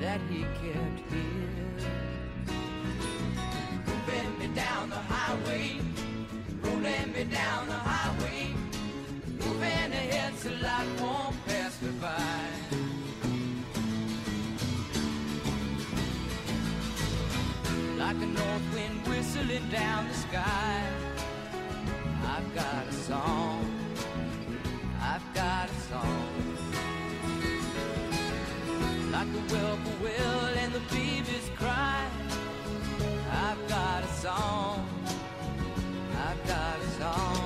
that he kept here. Moving me down the highway, rolling me down the highway, moving ahead so life won't pass me by. Like a north wind whistling down the sky, I've got a song. I've got a song like the whippoorwill and the baby's cry. I've got a song. I've got a song.